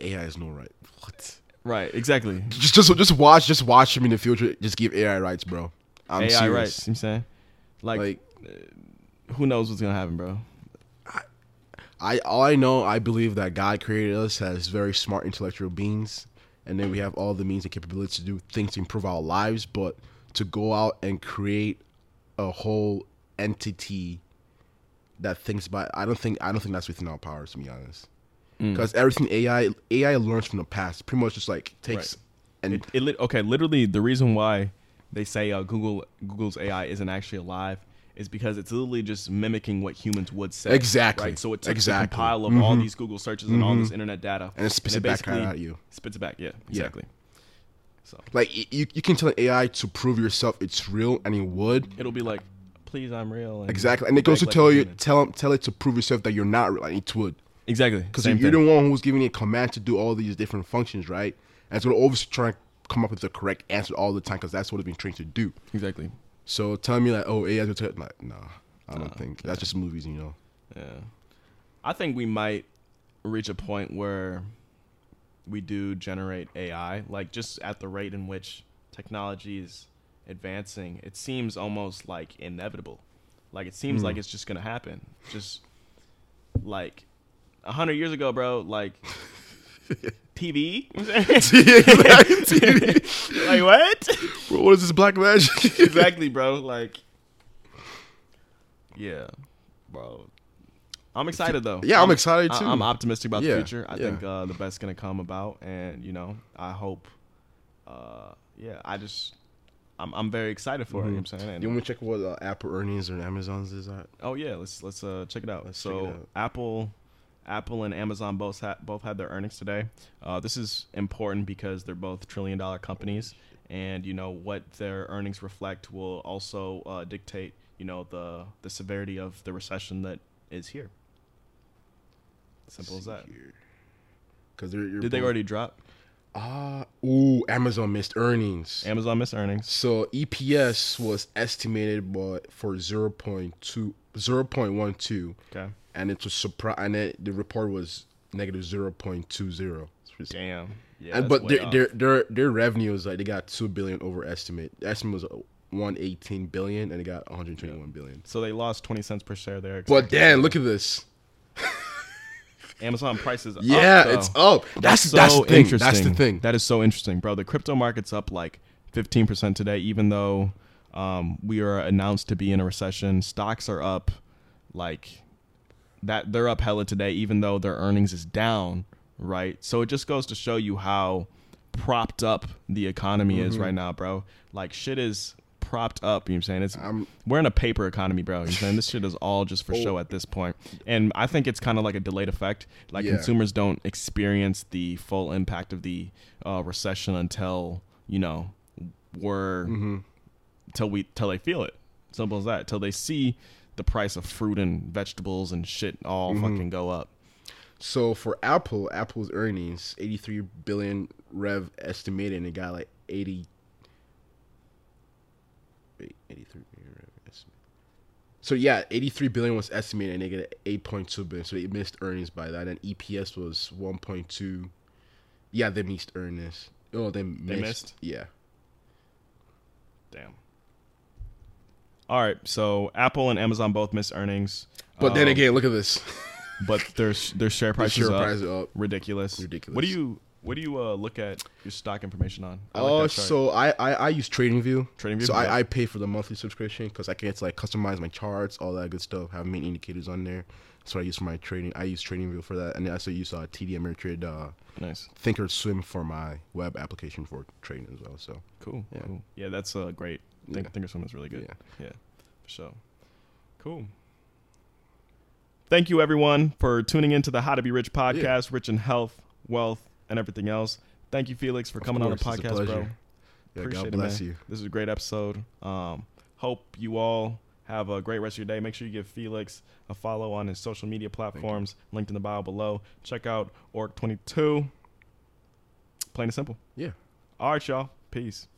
AI has no right. What? Right, exactly. Just, just, just watch, just watch him in the future. Just give AI rights, bro. I'm AI serious. rights. You know I'm saying, like, Like, who knows what's gonna happen, bro? I all I know, I believe that God created us as very smart intellectual beings, and then we have all the means and capabilities to do things to improve our lives. But to go out and create a whole entity that thinks about, I don't think, I don't think that's within our powers, to be honest. Mm. Because everything AI, AI learns from the past. Pretty much just like takes and It, it lit- okay, literally the reason why they say uh, Google Google's AI isn't actually alive is because it's literally just mimicking what humans would say. Exactly. Right. So it took Exactly. the compile of all Mhm. these Google searches and all Mhm. this internet data, and it spits it back at you. Spits it back. Yeah. Exactly. So Like you, you can tell an AI to prove yourself it's real, and it would. it'll be like, please, I'm real. And Exactly, and it goes to like tell you, tell tell it to prove yourself that you're not real, and it would. exactly Because you're thing. the one who's giving it a command to do all these different functions, right? And it's gonna always try to come up with the correct answer all the time because that's what it's been trained to do. exactly. So telling me like, oh, AI is gonna tell, like, nah, I don't Nah, think that's just movies, you know. Yeah. I think we might reach a point where we do generate AI, like just at the rate in which technology is advancing, it seems almost like inevitable. Like it seems Hmm. like it's just gonna happen. Just like a hundred years ago, bro, like (laughs) TV. (laughs) like what? Bro, what is this black magic? exactly, bro. Like, yeah, bro. I'm excited though. Yeah, I'm excited, too. I- I'm optimistic about Yeah, the future. I yeah. think uh, the best's gonna come about, and you know, I hope. Uh, yeah, I just, I'm, I'm very excited for it. You know what I'm saying? And- you want me to check what uh, Apple earnings or Amazon's is at? oh yeah, let's let's uh, check it out. Let's so it out. Apple. Apple and Amazon both had both had their earnings today. Uh, this is important because they're both trillion dollar companies, and you know what their earnings reflect will also uh, dictate you know the the severity of the recession that is here. Simple as that. Because they're Did they already drop? Ah, ooh, Amazon missed earnings. Amazon missed earnings. So EPS was estimated but for 0.2 0.12 Okay. And it was surprise and it, the report was negative 0.20. Damn. Yeah. and but their, their their their revenue is like they got 2 billion over estimate. The estimate was uh, 118 billion and they got 121 billion. so they lost twenty cents per share there. But Dan, look at this. Amazon prices. (laughs) up, Yeah, though. it's up. That's so that's the thing. interesting. That's the thing. That is so interesting, bro. The crypto market's up like 15% today, even though um, we are announced to be in a recession. Stocks are up like that. They're up hella today, even though their earnings is down, right? So it just goes to show you how propped up the economy is Mm-hmm. right now, bro. Like shit is propped up. You know what I'm saying? It's I'm we're in a paper economy, bro. You know what I'm saying? This shit is all just for Oh. show at this point. And I think it's kind of like a delayed effect. Like Yeah. consumers don't experience the full impact of the uh, recession until, you know, we're mm-hmm. till we till they feel it. Simple as that. Till they see the price of fruit and vegetables and shit all Mhm. fucking go up. So for Apple, Apple's earnings, 83 billion rev estimated, and it got like 80. Wait, 83 billion rev estimated. So yeah, 83 billion was estimated, and they get 8.2 billion. So they missed earnings by that, and EPS was 1.2. Yeah, they missed earnings. Oh, they missed. missed? Yeah. Damn. All right, so Apple and Amazon both missed earnings. But then Um, again, look at this. (laughs) but their their share (laughs) price share is up. price up. ridiculous. Ridiculous. What do you what do you uh, look at your stock information on? I Oh, like so I, I I use TradingView. TradingView, So yeah. I, I pay for the monthly subscription because I get to like customize my charts, all that good stuff. Have main indicators on there. So I use for my trading. I use TradingView for that, and I also use uh, TD Ameritrade uh, nice, Thinkorswim for my web application for trading as well. So cool, Yeah. cool. Yeah, that's uh, great. Think Yeah. Thinkorswim is really good. Yeah. yeah, for sure. Cool. Thank you everyone for tuning into the How to Be Rich podcast, rich in health, wealth, and everything else. Thank you, Felix, for Of coming on the course, it's a podcast, bro. yeah, Appreciate God it, bless man. you. This is a great episode. Um, hope you all have a great rest of your day. Make sure you give Felix a follow on his social media platforms, linked in the bio below. Check out ORAK22. Plain and simple. Yeah. All right, y'all. Peace.